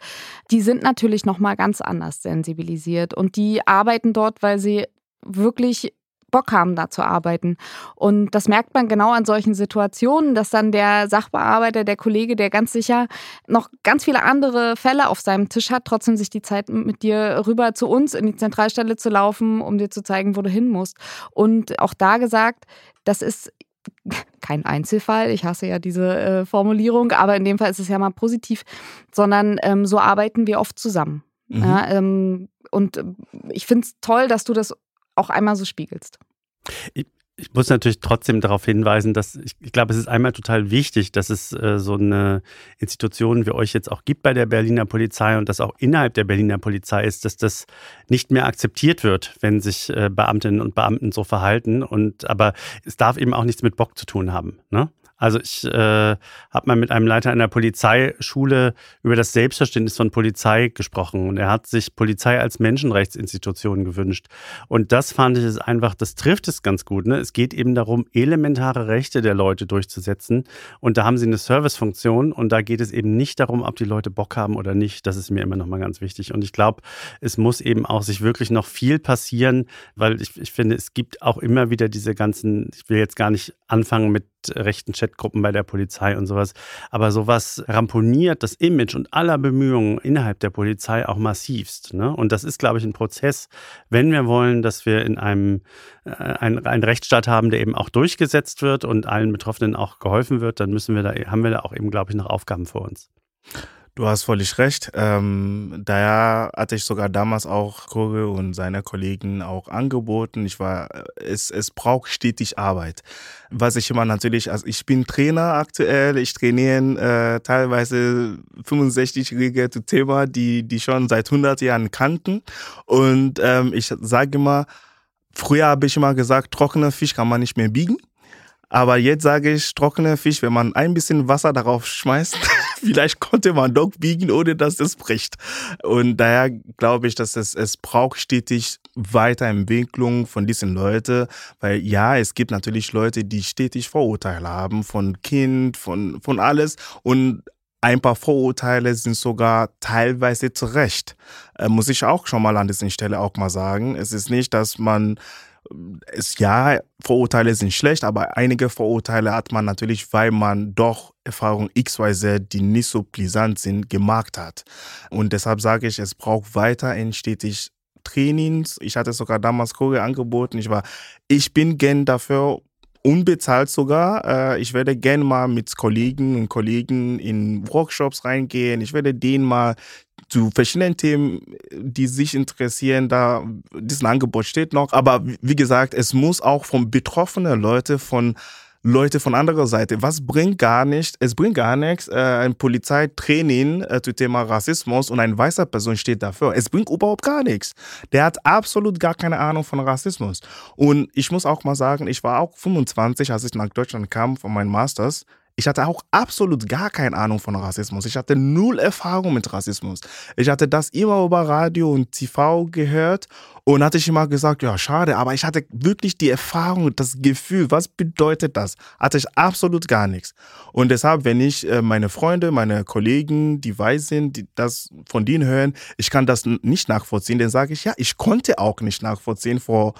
die sind natürlich noch mal ganz anders sensibilisiert und die arbeiten dort, weil sie wirklich Bock haben, da zu arbeiten. Und das merkt man genau an solchen Situationen, dass dann der Sachbearbeiter, der Kollege, der ganz sicher noch ganz viele andere Fälle auf seinem Tisch hat, trotzdem sich die Zeit mit dir rüber zu uns in die Zentralstelle zu laufen, um dir zu zeigen, wo du hin musst. Und auch da gesagt, das ist kein Einzelfall, ich hasse ja diese äh, Formulierung, aber in dem Fall ist es ja mal positiv, sondern ähm, so arbeiten wir oft zusammen. Mhm. Ja, ähm, und ich finde es toll, dass du das auch einmal so spiegelst. Ich, ich muss natürlich trotzdem darauf hinweisen, dass ich, ich glaube, es ist einmal total wichtig, dass es äh, so eine Institution wie euch jetzt auch gibt bei der Berliner Polizei und dass auch innerhalb der Berliner Polizei ist, dass das nicht mehr akzeptiert wird, wenn sich äh, Beamtinnen und Beamten so verhalten. Und aber es darf eben auch nichts mit Bock zu tun haben. Ne? Also ich äh, habe mal mit einem Leiter einer Polizeischule über das Selbstverständnis von Polizei gesprochen und er hat sich Polizei als Menschenrechtsinstitution gewünscht. Und das fand ich es einfach, das trifft es ganz gut. Ne? Es geht eben darum, elementare Rechte der Leute durchzusetzen und da haben sie eine Servicefunktion und da geht es eben nicht darum, ob die Leute Bock haben oder nicht. Das ist mir immer nochmal ganz wichtig. Und ich glaube, es muss eben auch sich wirklich noch viel passieren, weil ich, ich finde, es gibt auch immer wieder diese ganzen, ich will jetzt gar nicht anfangen mit rechten Chatgruppen bei der Polizei und sowas. Aber sowas ramponiert das Image und aller Bemühungen innerhalb der Polizei auch massivst. Ne? Und das ist, glaube ich, ein Prozess, wenn wir wollen, dass wir in einem äh, ein, einen Rechtsstaat haben, der eben auch durchgesetzt wird und allen Betroffenen auch geholfen wird, dann müssen wir da, haben wir da auch eben, glaube ich, noch Aufgaben vor uns. Du hast völlig recht. Ähm, daher hatte ich sogar damals auch Kurge und seine Kollegen auch angeboten. Ich war, es, es braucht stetig Arbeit. Was ich immer natürlich, also ich bin Trainer aktuell, ich trainiere äh, teilweise 65-jährige Thema, die, die schon seit 100 Jahren kannten. Und ähm, ich sage immer, früher habe ich immer gesagt, trockener Fisch kann man nicht mehr biegen. Aber jetzt sage ich, trockener Fisch, wenn man ein bisschen Wasser darauf schmeißt, vielleicht konnte man doch biegen, ohne dass es bricht. Und daher glaube ich, dass es, es braucht stetig Weiterentwicklung von diesen Leuten, weil ja, es gibt natürlich Leute, die stetig Vorurteile haben von Kind, von, von alles und ein paar Vorurteile sind sogar teilweise zu Recht. Äh, muss ich auch schon mal an dieser Stelle auch mal sagen. Es ist nicht, dass man es, ja, Vorurteile sind schlecht, aber einige Vorurteile hat man natürlich, weil man doch Erfahrung XYZ, die nicht so brisant sind, gemacht hat. Und deshalb sage ich, es braucht weiterhin stetig Trainings. Ich hatte sogar damals Choreo angeboten. Ich war, ich bin gern dafür, unbezahlt sogar. Äh, ich werde gerne mal mit Kollegen und Kollegen in Workshops reingehen. Ich werde denen mal zu verschiedenen Themen, die sich interessieren, da dieses Angebot steht noch. Aber wie gesagt, es muss auch von betroffenen Leuten, von Leute von anderer Seite. Was bringt gar nicht? Es bringt gar nichts, äh, ein Polizeitraining äh, zum Thema Rassismus und eine weiße Person steht dafür. Es bringt überhaupt gar nichts. Der hat absolut gar keine Ahnung von Rassismus. Und ich muss auch mal sagen, ich war auch 25, als ich nach Deutschland kam von meinem Masters. Ich hatte auch absolut gar keine Ahnung von Rassismus. Ich hatte null Erfahrung mit Rassismus. Ich hatte das immer über Radio und TV gehört und hatte ich immer gesagt, ja, schade, aber ich hatte wirklich die Erfahrung, das Gefühl, was bedeutet das? Hatte ich absolut gar nichts. Und deshalb, wenn ich äh, meine Freunde, meine Kollegen, die weiß sind, die das von denen hören, ich kann das nicht nachvollziehen, dann sage ich, ja, ich konnte auch nicht nachvollziehen vor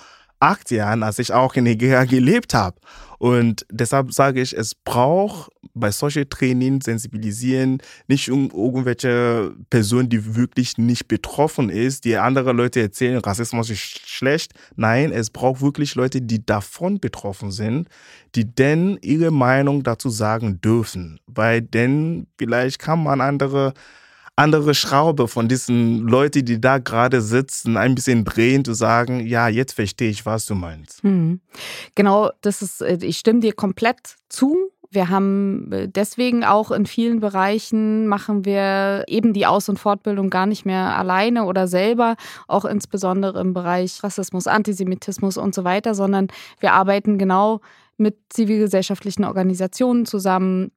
acht Jahren, als ich auch in Nigeria gelebt habe. Und deshalb sage ich, es braucht bei solchen Trainings sensibilisieren, nicht um irgendwelche Personen, die wirklich nicht betroffen ist, die andere Leute erzählen, Rassismus ist schlecht. Nein, es braucht wirklich Leute, die davon betroffen sind, die denn ihre Meinung dazu sagen dürfen. Weil denn vielleicht kann man andere andere Schraube von diesen Leuten, die da gerade sitzen, ein bisschen drehen, zu sagen, ja, jetzt verstehe ich, was du meinst. Mhm. Genau, das ist, äh, ich stimme dir komplett zu. Wir haben äh, deswegen auch in vielen Bereichen machen wir eben die Aus- und Fortbildung gar nicht mehr alleine oder selber, auch insbesondere im Bereich Rassismus, Antisemitismus und so weiter, sondern wir arbeiten genau mit zivilgesellschaftlichen Organisationen zusammen,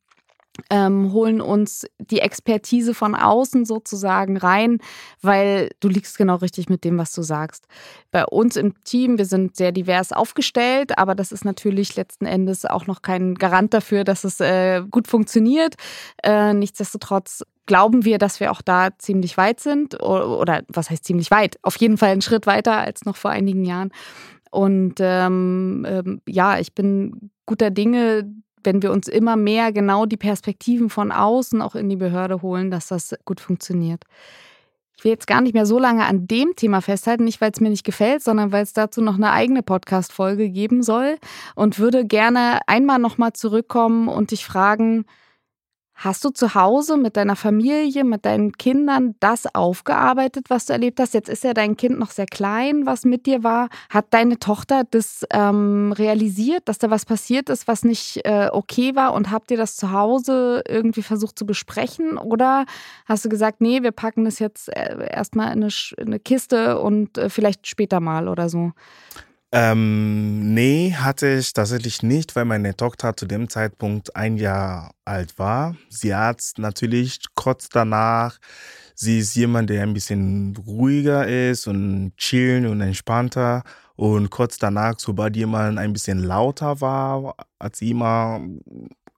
ähm, holen uns die Expertise von außen sozusagen rein, weil du liegst genau richtig mit dem, was du sagst. Bei uns im Team, wir sind sehr divers aufgestellt, aber das ist natürlich letzten Endes auch noch kein Garant dafür, dass es äh, gut funktioniert. Äh, nichtsdestotrotz glauben wir, dass wir auch da ziemlich weit sind oder, oder was heißt ziemlich weit? Auf jeden Fall einen Schritt weiter als noch vor einigen Jahren. Und ähm, ähm, ja, ich bin guter Dinge, wenn wir uns immer mehr genau die Perspektiven von außen auch in die Behörde holen, dass das gut funktioniert. Ich will jetzt gar nicht mehr so lange an dem Thema festhalten, nicht weil es mir nicht gefällt, sondern weil es dazu noch eine eigene Podcast-Folge geben soll und würde gerne einmal nochmal zurückkommen und dich fragen, Hast du zu Hause mit deiner Familie, mit deinen Kindern das aufgearbeitet, was du erlebt hast? Jetzt ist ja dein Kind noch sehr klein, was mit dir war. Hat deine Tochter das ähm, realisiert, dass da was passiert ist, was nicht äh, okay war? Und habt ihr das zu Hause irgendwie versucht zu besprechen? Oder hast du gesagt, nee, wir packen das jetzt äh, erstmal in eine, in eine Kiste und äh, vielleicht später mal oder so? Ähm, nee, hatte ich tatsächlich nicht, weil meine Tochter zu dem Zeitpunkt ein Jahr alt war. Sie hat natürlich kurz danach, sie ist jemand, der ein bisschen ruhiger ist und chillen und entspannter. Und kurz danach, sobald jemand ein bisschen lauter war, hat sie immer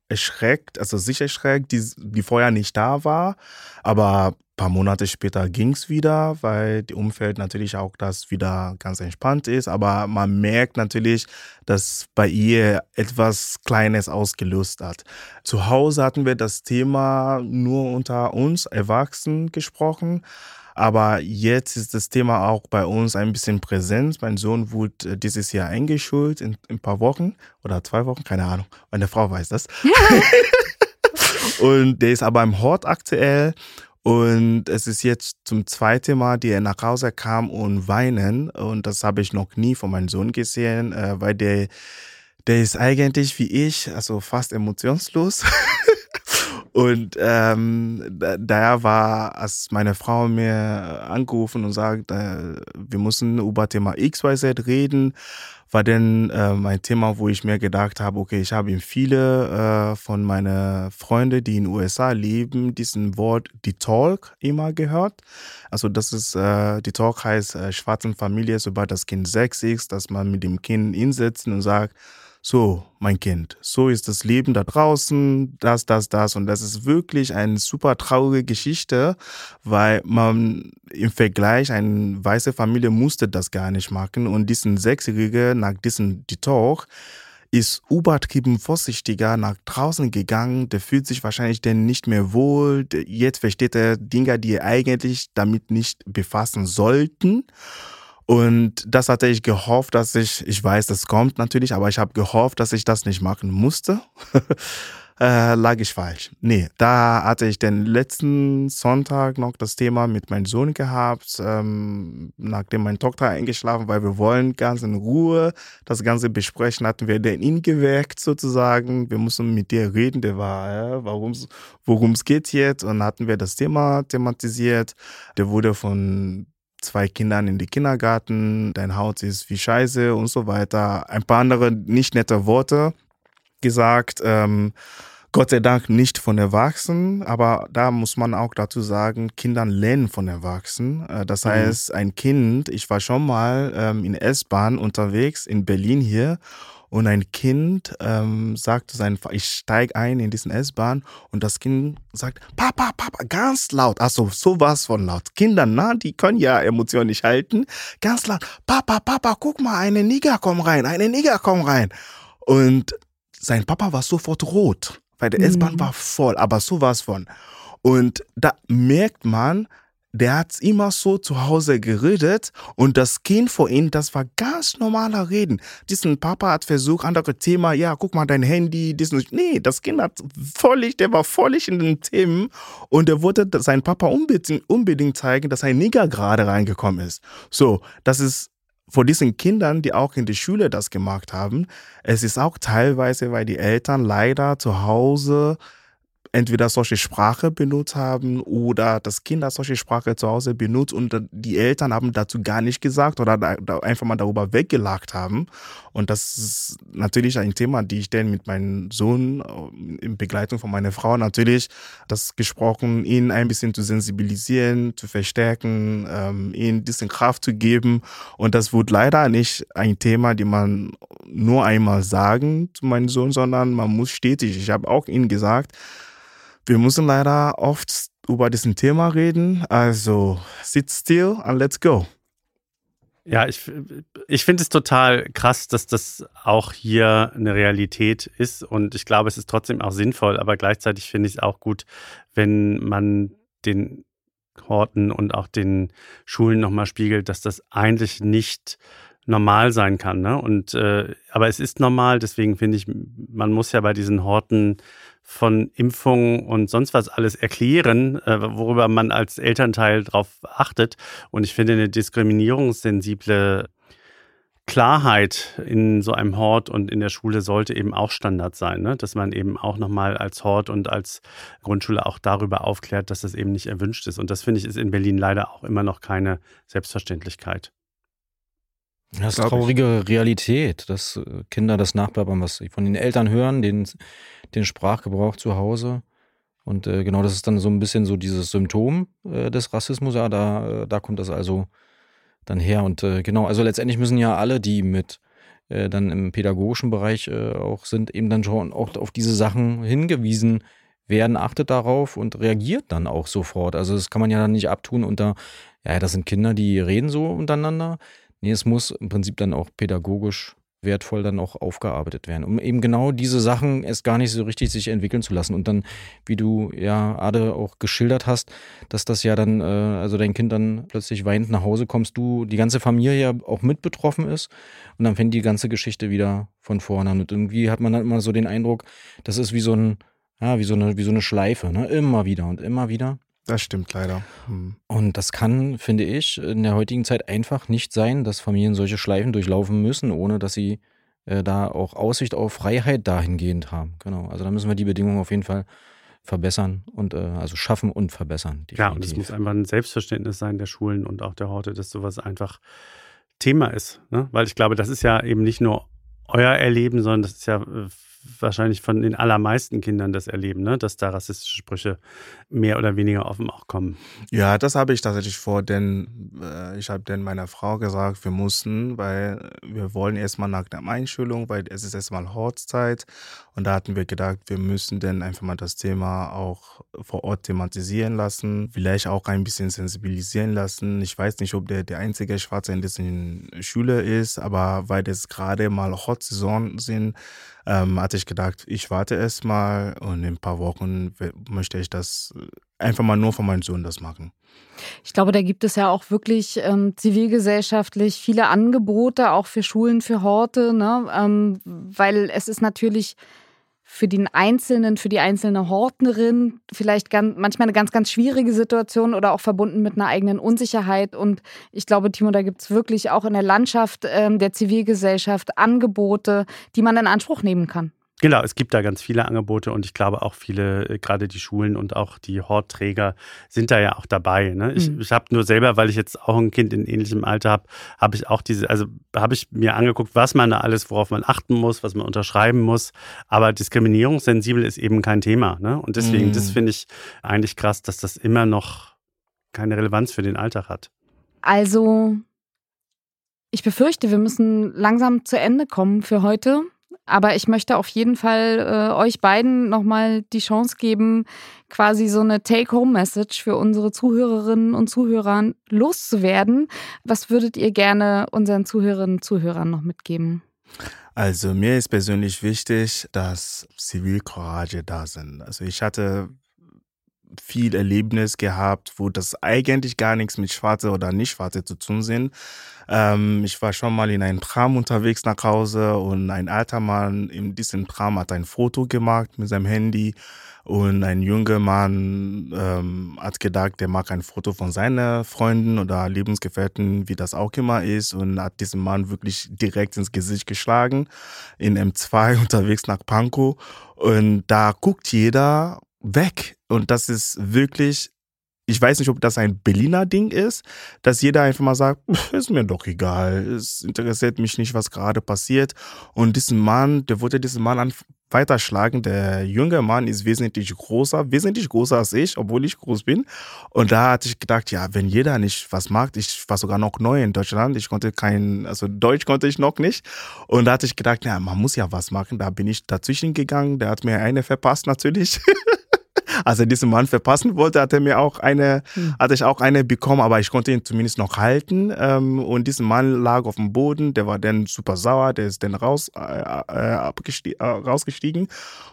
erschreckt, also sich erschreckt, die, die vorher nicht da war. Aber paar Monate später ging es wieder, weil die Umfeld natürlich auch das wieder ganz entspannt ist. Aber man merkt natürlich, dass bei ihr etwas Kleines ausgelöst hat. Zu Hause hatten wir das Thema nur unter uns Erwachsenen gesprochen. Aber jetzt ist das Thema auch bei uns ein bisschen präsent. Mein Sohn wurde dieses Jahr eingeschult in, in ein paar Wochen oder zwei Wochen, keine Ahnung. Meine Frau weiß das. und der ist aber im Hort aktuell und es ist jetzt zum zweiten Mal, die er nach Hause kam und weinen. Und das habe ich noch nie von meinem Sohn gesehen, äh, weil der, der ist eigentlich wie ich, also fast emotionslos. und ähm, daher war, als meine Frau mir angerufen und sagt, äh, wir müssen über Thema XYZ reden, war dann äh, mein Thema, wo ich mir gedacht habe, okay, ich habe viele äh, von meinen Freunden, die in den USA leben, diesen Wort die Talk immer gehört. Also das ist, äh, die Talk heißt äh, schwarzen Familie, sobald das Kind sechs ist, dass man mit dem Kind hinsetzt und sagt, so, mein Kind, so ist das Leben da draußen, das, das, das. Und das ist wirklich eine super traurige Geschichte, weil man im Vergleich, eine weiße Familie musste das gar nicht machen. Und diesen Sechsjährige nach diesem Detox ist übertrieben vorsichtiger nach draußen gegangen. Der fühlt sich wahrscheinlich denn nicht mehr wohl. Jetzt versteht er Dinge, die er eigentlich damit nicht befassen sollten. Und das hatte ich gehofft, dass ich, ich weiß, das kommt natürlich, aber ich habe gehofft, dass ich das nicht machen musste. äh, lag ich falsch. Nee, da hatte ich den letzten Sonntag noch das Thema mit meinem Sohn gehabt, ähm, nachdem meine Tochter eingeschlafen, weil wir wollen ganz in Ruhe das Ganze besprechen, hatten wir den ihn geweckt sozusagen. Wir mussten mit dir reden, der war, äh, worum es geht jetzt und hatten wir das Thema thematisiert. Der wurde von zwei Kindern in die Kindergarten, dein Haut ist wie Scheiße und so weiter. Ein paar andere nicht nette Worte gesagt. Ähm, Gott sei Dank nicht von Erwachsenen, aber da muss man auch dazu sagen, Kindern lernen von Erwachsenen. Äh, das mhm. heißt, ein Kind, ich war schon mal ähm, in S-Bahn unterwegs in Berlin hier und ein Kind ähm, sagt sein, ich steige ein in diesen S-Bahn und das Kind sagt, Papa, Papa, ganz laut, also sowas von laut. Kinder, na, die können ja Emotionen nicht halten. Ganz laut, Papa, Papa, guck mal, eine Nigger komm rein, eine Nigger komm rein. Und sein Papa war sofort rot, weil der mhm. S-Bahn war voll, aber sowas von. Und da merkt man, der hat immer so zu Hause geredet und das Kind vor ihm, das war ganz normaler Reden. Diesen Papa hat versucht, andere Thema, ja, guck mal dein Handy, diesen, nee, das Kind hat völlig, der war völlig in den Themen und er wollte seinen Papa unbedingt, unbedingt zeigen, dass ein Nigger gerade reingekommen ist. So, das ist vor diesen Kindern, die auch in der Schule das gemacht haben, es ist auch teilweise, weil die Eltern leider zu Hause entweder solche Sprache benutzt haben oder das Kind hat solche Sprache zu Hause benutzt und die Eltern haben dazu gar nicht gesagt oder einfach mal darüber weggelacht haben. Und das ist natürlich ein Thema, die ich dann mit meinem Sohn äh, in Begleitung von meiner Frau natürlich das gesprochen, ihn ein bisschen zu sensibilisieren, zu verstärken, ähm, ihn ein bisschen Kraft zu geben. Und das wird leider nicht ein Thema, die man nur einmal sagen zu meinem Sohn, sondern man muss stetig. Ich habe auch ihm gesagt, wir müssen leider oft über diesen Thema reden. Also sit still and let's go. Ja, ich, ich finde es total krass, dass das auch hier eine Realität ist. Und ich glaube, es ist trotzdem auch sinnvoll. Aber gleichzeitig finde ich es auch gut, wenn man den Horten und auch den Schulen nochmal spiegelt, dass das eigentlich nicht normal sein kann. Ne? Und äh, aber es ist normal, deswegen finde ich, man muss ja bei diesen Horten von Impfungen und sonst was alles erklären, äh, worüber man als Elternteil drauf achtet. Und ich finde eine diskriminierungssensible Klarheit in so einem Hort und in der Schule sollte eben auch Standard sein, ne? dass man eben auch nochmal als Hort und als Grundschule auch darüber aufklärt, dass das eben nicht erwünscht ist. Und das finde ich ist in Berlin leider auch immer noch keine Selbstverständlichkeit. Das ist traurige Realität, dass äh, Kinder das nachplappern, was sie von den Eltern hören, den, den Sprachgebrauch zu Hause. Und äh, genau das ist dann so ein bisschen so dieses Symptom äh, des Rassismus. Ja, da, äh, da kommt das also dann her. Und äh, genau, also letztendlich müssen ja alle, die mit äh, dann im pädagogischen Bereich auch sind, eben dann schon auch auf diese Sachen hingewiesen werden, achtet darauf und reagiert dann auch sofort. Also das kann man ja dann nicht abtun unter, ja, das sind Kinder, die reden so untereinander Nee, es muss im Prinzip dann auch pädagogisch wertvoll dann auch aufgearbeitet werden, um eben genau diese Sachen erst gar nicht so richtig sich entwickeln zu lassen. Und dann, wie du ja Ade auch geschildert hast, dass das ja dann, äh, also dein Kind dann plötzlich weinend nach Hause kommst, du, die ganze Familie ja auch mit betroffen ist und dann fängt die ganze Geschichte wieder von vorne an. Und irgendwie hat man dann immer so den Eindruck, das ist wie so ein, ja, wie so eine, wie so eine Schleife, ne? Immer wieder und immer wieder. Das stimmt leider. Hm. Und das kann, finde ich, in der heutigen Zeit einfach nicht sein, dass Familien solche Schleifen durchlaufen müssen, ohne dass sie äh, da auch Aussicht auf Freiheit dahingehend haben. Genau. Also da müssen wir die Bedingungen auf jeden Fall verbessern und äh, also schaffen und verbessern. Definitiv. Ja, und es muss einfach ein Selbstverständnis sein der Schulen und auch der Horte, dass sowas einfach Thema ist. Ne? Weil ich glaube, das ist ja eben nicht nur euer Erleben, sondern das ist ja äh, wahrscheinlich von den allermeisten Kindern das erleben, ne? dass da rassistische Sprüche mehr oder weniger offen auch kommen. Ja, das habe ich tatsächlich vor, denn äh, ich habe dann meiner Frau gesagt, wir mussten, weil wir wollen erstmal nach der Einschulung, weil es ist erstmal Hortzeit und da hatten wir gedacht, wir müssen dann einfach mal das Thema auch vor Ort thematisieren lassen, vielleicht auch ein bisschen sensibilisieren lassen. Ich weiß nicht, ob der der einzige Schwarze in dessen Schule ist, aber weil das gerade mal Hot-Saison sind, ähm, hatte ich gedacht, ich warte erst mal und in ein paar Wochen möchte ich das einfach mal nur von meinem Sohn das machen. Ich glaube, da gibt es ja auch wirklich ähm, zivilgesellschaftlich viele Angebote, auch für Schulen, für Horte, ne? Ähm, weil es ist natürlich für den Einzelnen, für die einzelne Hortnerin vielleicht ganz, manchmal eine ganz, ganz schwierige Situation oder auch verbunden mit einer eigenen Unsicherheit. Und ich glaube, Timo, da gibt es wirklich auch in der Landschaft ähm, der Zivilgesellschaft Angebote, die man in Anspruch nehmen kann. Genau, es gibt da ganz viele Angebote und ich glaube auch viele, äh, gerade die Schulen und auch die Hortträger sind da ja auch dabei. Ne? Ich, mhm. ich habe nur selber, weil ich jetzt auch ein Kind in ähnlichem Alter habe, habe ich auch diese, also habe ich mir angeguckt, was man da alles, worauf man achten muss, was man unterschreiben muss. Aber diskriminierungssensibel ist eben kein Thema. Ne? Und deswegen, mhm. das finde ich eigentlich krass, dass das immer noch keine Relevanz für den Alltag hat. Also, ich befürchte, wir müssen langsam zu Ende kommen für heute. Aber ich möchte auf jeden Fall äh, euch beiden nochmal die Chance geben, quasi so eine Take-Home-Message für unsere Zuhörerinnen und Zuhörer loszuwerden. Was würdet ihr gerne unseren Zuhörerinnen und Zuhörern noch mitgeben? Also mir ist persönlich wichtig, dass Zivilcourage da sind. Also ich hatte viel Erlebnis gehabt, wo das eigentlich gar nichts mit Schwarze oder nicht Schwarze zu tun sind. Ähm, ich war schon mal in einem Tram unterwegs nach Hause und ein alter Mann in diesem Tram hat ein Foto gemacht mit seinem Handy und ein junger Mann ähm, hat gedacht, der mag ein Foto von seinen Freunden oder Lebensgefährten, wie das auch immer ist, und hat diesen Mann wirklich direkt ins Gesicht geschlagen, in M2 unterwegs nach Pankow. Und da guckt jeder weg. Und das ist wirklich ich weiß nicht, ob das ein Berliner Ding ist, dass jeder einfach mal sagt, ist mir doch egal, es interessiert mich nicht, was gerade passiert. Und diesen Mann, der wollte diesen Mann an weiterschlagen. Der junge Mann ist wesentlich größer, wesentlich größer als ich, obwohl ich groß bin. Und da hatte ich gedacht, ja, wenn jeder nicht was mag, ich war sogar noch neu in Deutschland, ich konnte kein, also Deutsch konnte ich noch nicht. Und da hatte ich gedacht, ja, man muss ja was machen. Da bin ich dazwischen gegangen, der hat mir eine verpasst natürlich. als er diesen Mann verpassen wollte, hat er mir auch eine, mhm. hatte ich auch eine bekommen, aber ich konnte ihn zumindest noch halten. Ähm, und dieser Mann lag auf dem Boden, der war dann super sauer, der ist dann raus, äh, äh, äh, rausgestiegen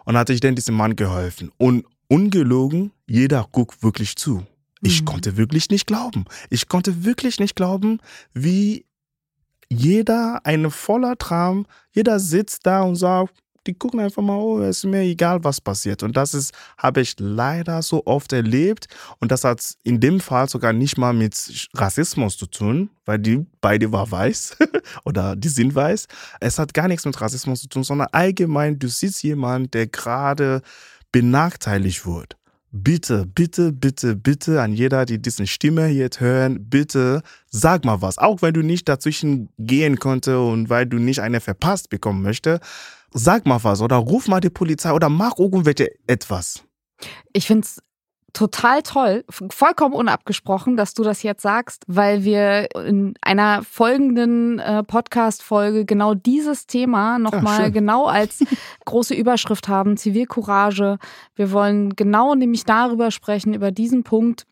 und hatte ich dann diesem Mann geholfen. Und ungelogen, jeder guckt wirklich zu. Ich mhm. konnte wirklich nicht glauben. Ich konnte wirklich nicht glauben, wie jeder eine voller Tram, jeder sitzt da und sagt, die gucken einfach mal, oh, es ist mir egal, was passiert. Und das ist, habe ich leider so oft erlebt. Und das hat in dem Fall sogar nicht mal mit Rassismus zu tun, weil die beide war weiß oder die sind weiß. Es hat gar nichts mit Rassismus zu tun, sondern allgemein, du siehst jemanden, der gerade benachteiligt wird bitte, bitte, bitte, bitte an jeder, die diese Stimme jetzt hören, bitte sag mal was. Auch wenn du nicht dazwischen gehen konnte und weil du nicht eine verpasst bekommen möchtest, sag mal was oder ruf mal die Polizei oder mach irgendwelche etwas. Ich finde es total toll, vollkommen unabgesprochen, dass du das jetzt sagst, weil wir in einer folgenden äh, Podcast-Folge genau dieses Thema nochmal ja, genau als große Überschrift haben, Zivilcourage. Wir wollen genau nämlich darüber sprechen, über diesen Punkt,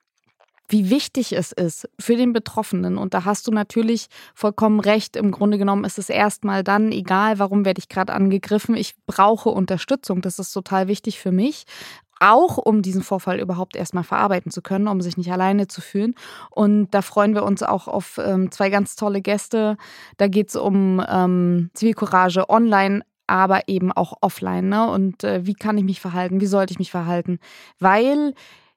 wie wichtig es ist für den Betroffenen. Und da hast du natürlich vollkommen recht. Im Grunde genommen ist es erstmal dann egal, warum werde ich gerade angegriffen. Ich brauche Unterstützung. Das ist total wichtig für mich. Auch um diesen Vorfall überhaupt erstmal verarbeiten zu können, um sich nicht alleine zu fühlen. Und da freuen wir uns auch auf ähm, zwei ganz tolle Gäste. Da geht es um ähm, Zivilcourage online aber eben auch offline. Ne? Und äh, wie kann ich mich verhalten? Wie sollte ich mich verhalten? Weil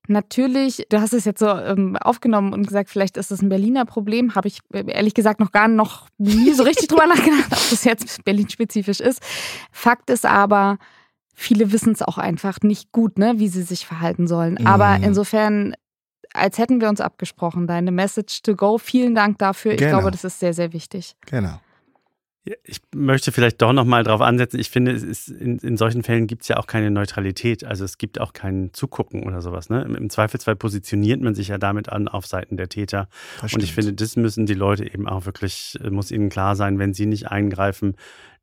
Natürlich, du hast es jetzt so ähm, aufgenommen und gesagt, vielleicht ist das ein Berliner Problem. Habe ich äh, ehrlich gesagt noch gar noch nie so richtig drüber nachgedacht, ob das jetzt Berlin-spezifisch ist. Fakt ist aber, viele wissen es auch einfach nicht gut, ne, wie sie sich verhalten sollen. Mhm. Aber insofern, als hätten wir uns abgesprochen, deine Message to go. Vielen Dank dafür. Ich genau. glaube, das ist sehr, sehr wichtig. Genau. Ich möchte vielleicht doch nochmal darauf ansetzen. Ich finde, ist, in, in, solchen Fällen gibt es ja auch keine Neutralität. Also es gibt auch kein Zugucken oder sowas. Ne? Im, Im, Zweifelsfall positioniert man sich ja damit an auf Seiten der Täter. Und ich finde, das müssen die Leute eben auch wirklich, äh, muss ihnen klar sein, wenn sie nicht eingreifen,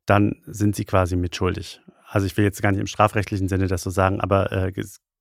dann sind sie quasi mitschuldig. Also ich will jetzt gar nicht im strafrechtlichen Sinne das so sagen, aber äh,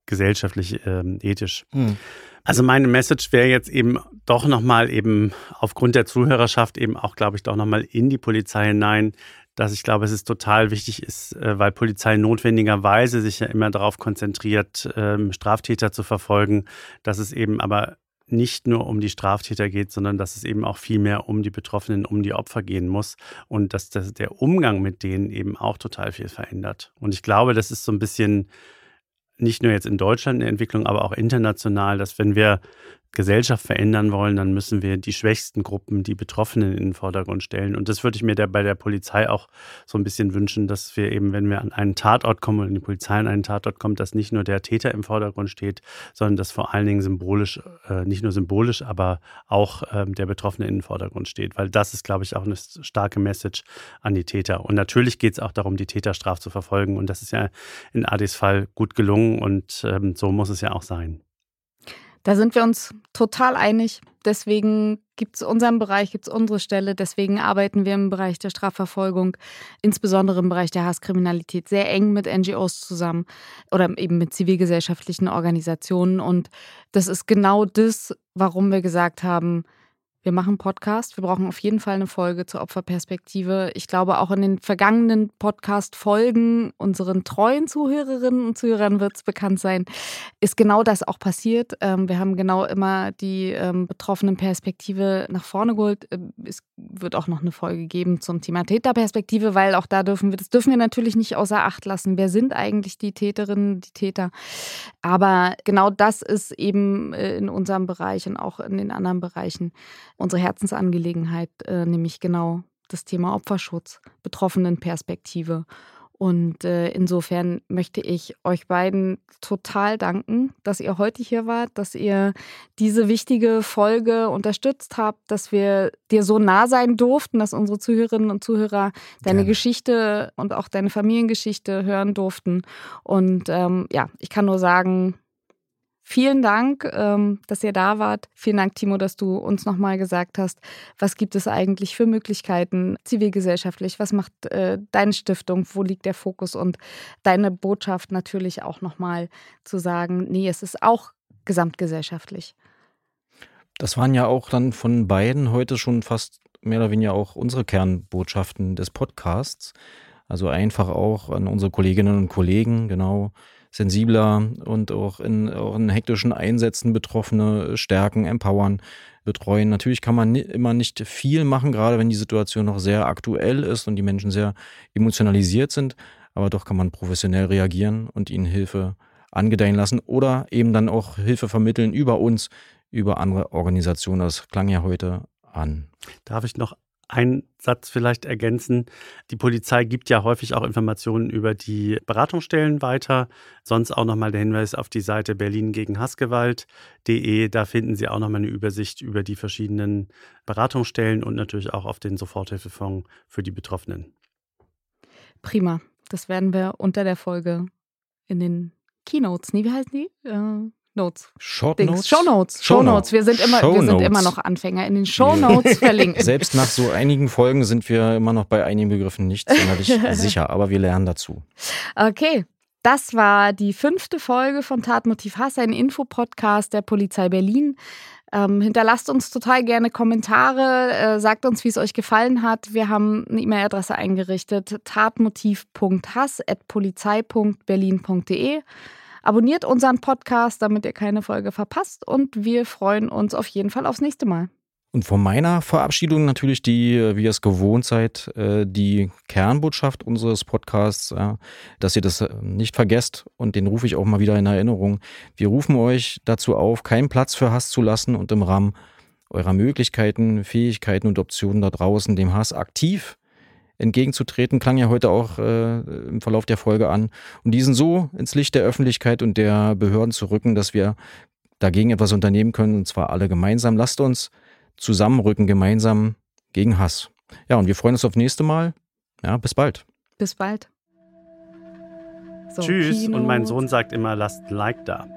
gesellschaftlich, äh, ethisch. Hm. Also meine Message wäre jetzt eben doch nochmal eben aufgrund der Zuhörerschaft eben auch, glaube ich, doch nochmal in die Polizei hinein, dass ich glaube, es ist total wichtig ist, äh, weil Polizei notwendigerweise sich ja immer darauf konzentriert, ähm, Straftäter zu verfolgen, dass es eben aber nicht nur um die Straftäter geht, sondern dass es eben auch viel mehr um die Betroffenen, um die Opfer gehen muss und dass der Umgang mit denen eben auch total viel verändert. Und ich glaube, das ist so ein bisschen nicht nur jetzt in Deutschland eine Entwicklung, aber auch international, dass wenn wir Gesellschaft verändern wollen, dann müssen wir die schwächsten Gruppen, die Betroffenen in den Vordergrund stellen. Und das würde ich mir der, bei der Polizei auch so ein bisschen wünschen, dass wir eben, wenn wir an einen Tatort kommen und die Polizei an einen Tatort kommt, dass nicht nur der Täter im Vordergrund steht, sondern dass vor allen Dingen symbolisch, äh, nicht nur symbolisch, aber auch äh, der Betroffene in den Vordergrund steht. Weil das ist, glaube ich, auch eine starke Message an die Täter. Und natürlich geht es auch darum, die Täter straf zu verfolgen. Und das ist ja in Adis Fall gut gelungen und ähm, so muss es ja auch sein. Da sind wir uns total einig. Deswegen gibt es unseren Bereich, gibt es unsere Stelle. Deswegen arbeiten wir im Bereich der Strafverfolgung, insbesondere im Bereich der Hasskriminalität, sehr eng mit NGOs zusammen oder eben mit zivilgesellschaftlichen Organisationen. Und das ist genau das, warum wir gesagt haben, wir machen Podcast. Wir brauchen auf jeden Fall eine Folge zur Opferperspektive. Ich glaube, auch in den vergangenen Podcast-Folgen unseren treuen Zuhörerinnen und Zuhörern wird es bekannt sein, ist genau das auch passiert. Ähm, wir haben genau immer die ähm, betroffenen Perspektive nach vorne geholt. Ähm, es wird auch noch eine Folge geben zum Thema Täterperspektive, weil auch da dürfen wir, das dürfen wir natürlich nicht außer Acht lassen. Wer sind eigentlich die Täterinnen, die Täter? Aber genau das ist eben äh, in unserem Bereich und auch in den anderen Bereichen unsere Herzensangelegenheit, äh, nämlich genau das Thema Opferschutz, Betroffenenperspektive. Und äh, insofern möchte ich euch beiden total danken, dass ihr heute hier wart, dass ihr diese wichtige Folge unterstützt habt, dass wir dir so nah sein durften, dass unsere Zuhörerinnen und Zuhörer deine. Geschichte und auch deine Familiengeschichte hören durften. Und ähm, ja, ich kann nur sagen, Vielen Dank, ähm, dass ihr da wart. Vielen Dank, Timo, dass du uns nochmal gesagt hast, was gibt es eigentlich für Möglichkeiten zivilgesellschaftlich? Was macht äh, deine Stiftung? Wo liegt der Fokus? Und deine Botschaft natürlich auch nochmal zu sagen, nee, es ist auch gesamtgesellschaftlich. Das waren ja auch dann von beiden heute schon fast mehr oder weniger auch unsere Kernbotschaften des Podcasts. Also einfach auch an unsere Kolleginnen und Kollegen, genau sensibler und auch in, auch in hektischen Einsätzen Betroffene stärken, empowern, betreuen. Natürlich kann man immer nicht viel machen, gerade wenn die Situation noch sehr aktuell ist und die Menschen sehr emotionalisiert sind. Aber doch kann man professionell reagieren und ihnen Hilfe angedeihen lassen oder eben dann auch Hilfe vermitteln über uns, über andere Organisationen. Das klang ja heute an. Darf ich noch einen Satz vielleicht ergänzen. Die Polizei gibt ja häufig auch Informationen über die Beratungsstellen weiter. Sonst auch nochmal der Hinweis auf die Seite Berlin gegen Hassgewalt.de. Da finden Sie auch nochmal eine Übersicht über die verschiedenen Beratungsstellen und natürlich auch auf den Soforthilfefonds für die Betroffenen. Prima. Das werden wir unter der Folge in den Keynotes, nee, wie heißen die? Äh, Notes. Short Notes? Show Notes. Show Notes. Wir sind immer, Show wir sind immer noch Anfänger. In den Show Notes verlinken. Selbst nach so einigen Folgen sind wir immer noch bei einigen Begriffen nicht sonderlich sicher, aber wir lernen dazu. Okay. Das war die fünfte Folge von Tatmotiv Hass, ein Infopodcast der Polizei Berlin. Ähm, hinterlasst uns total gerne Kommentare, äh, sagt uns, wie es euch gefallen hat. Wir haben eine E-Mail-Adresse eingerichtet: tatmotiv.hass.polizei.berlin.de. Abonniert unseren Podcast, damit ihr keine Folge verpasst und wir freuen uns auf jeden Fall aufs nächste Mal. Und von meiner Verabschiedung natürlich die, wie ihr es gewohnt seid, äh, die Kernbotschaft unseres Podcasts, dass ihr das äh, nicht vergesst und den rufe ich auch mal wieder in Erinnerung. Wir rufen euch dazu auf, keinen Platz für Hass zu lassen und im Rahmen eurer Möglichkeiten, Fähigkeiten und Optionen da draußen dem Hass aktiv entgegenzutreten, klang ja heute auch äh, im Verlauf der Folge an. Und diesen so ins Licht der Öffentlichkeit und der Behörden zu rücken, dass wir dagegen etwas unternehmen können, und zwar alle gemeinsam. Lasst uns zusammenrücken, gemeinsam gegen Hass. Ja, und wir freuen uns auf nächste Mal. Ja, bis bald. Bis bald. So, Tschüss. Kino. Und mein Sohn sagt immer, lasst ein Like da.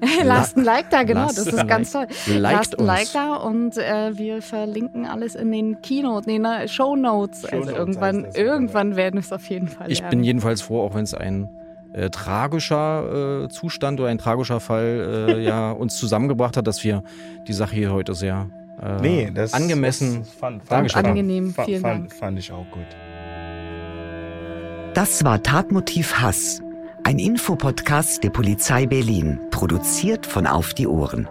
Lasst ein Like da, genau, das ist ganz toll. Lasst ein Like da und äh, wir verlinken alles in den Kino, in den Show Notes. Show also irgendwann, das, irgendwann werden wir es auf jeden Fall. Ich lernen. bin jedenfalls froh, auch wenn es ein äh, tragischer äh, Zustand oder ein tragischer Fall äh, ja, uns zusammengebracht hat, dass wir die Sache hier heute sehr äh, nee, das, angemessen das fand, fand, angenehm. Vielen fand, fand ich auch gut. Das war Tatmotiv Hass ein Infopodcast der Polizei Berlin, produziert von Auf die Ohren.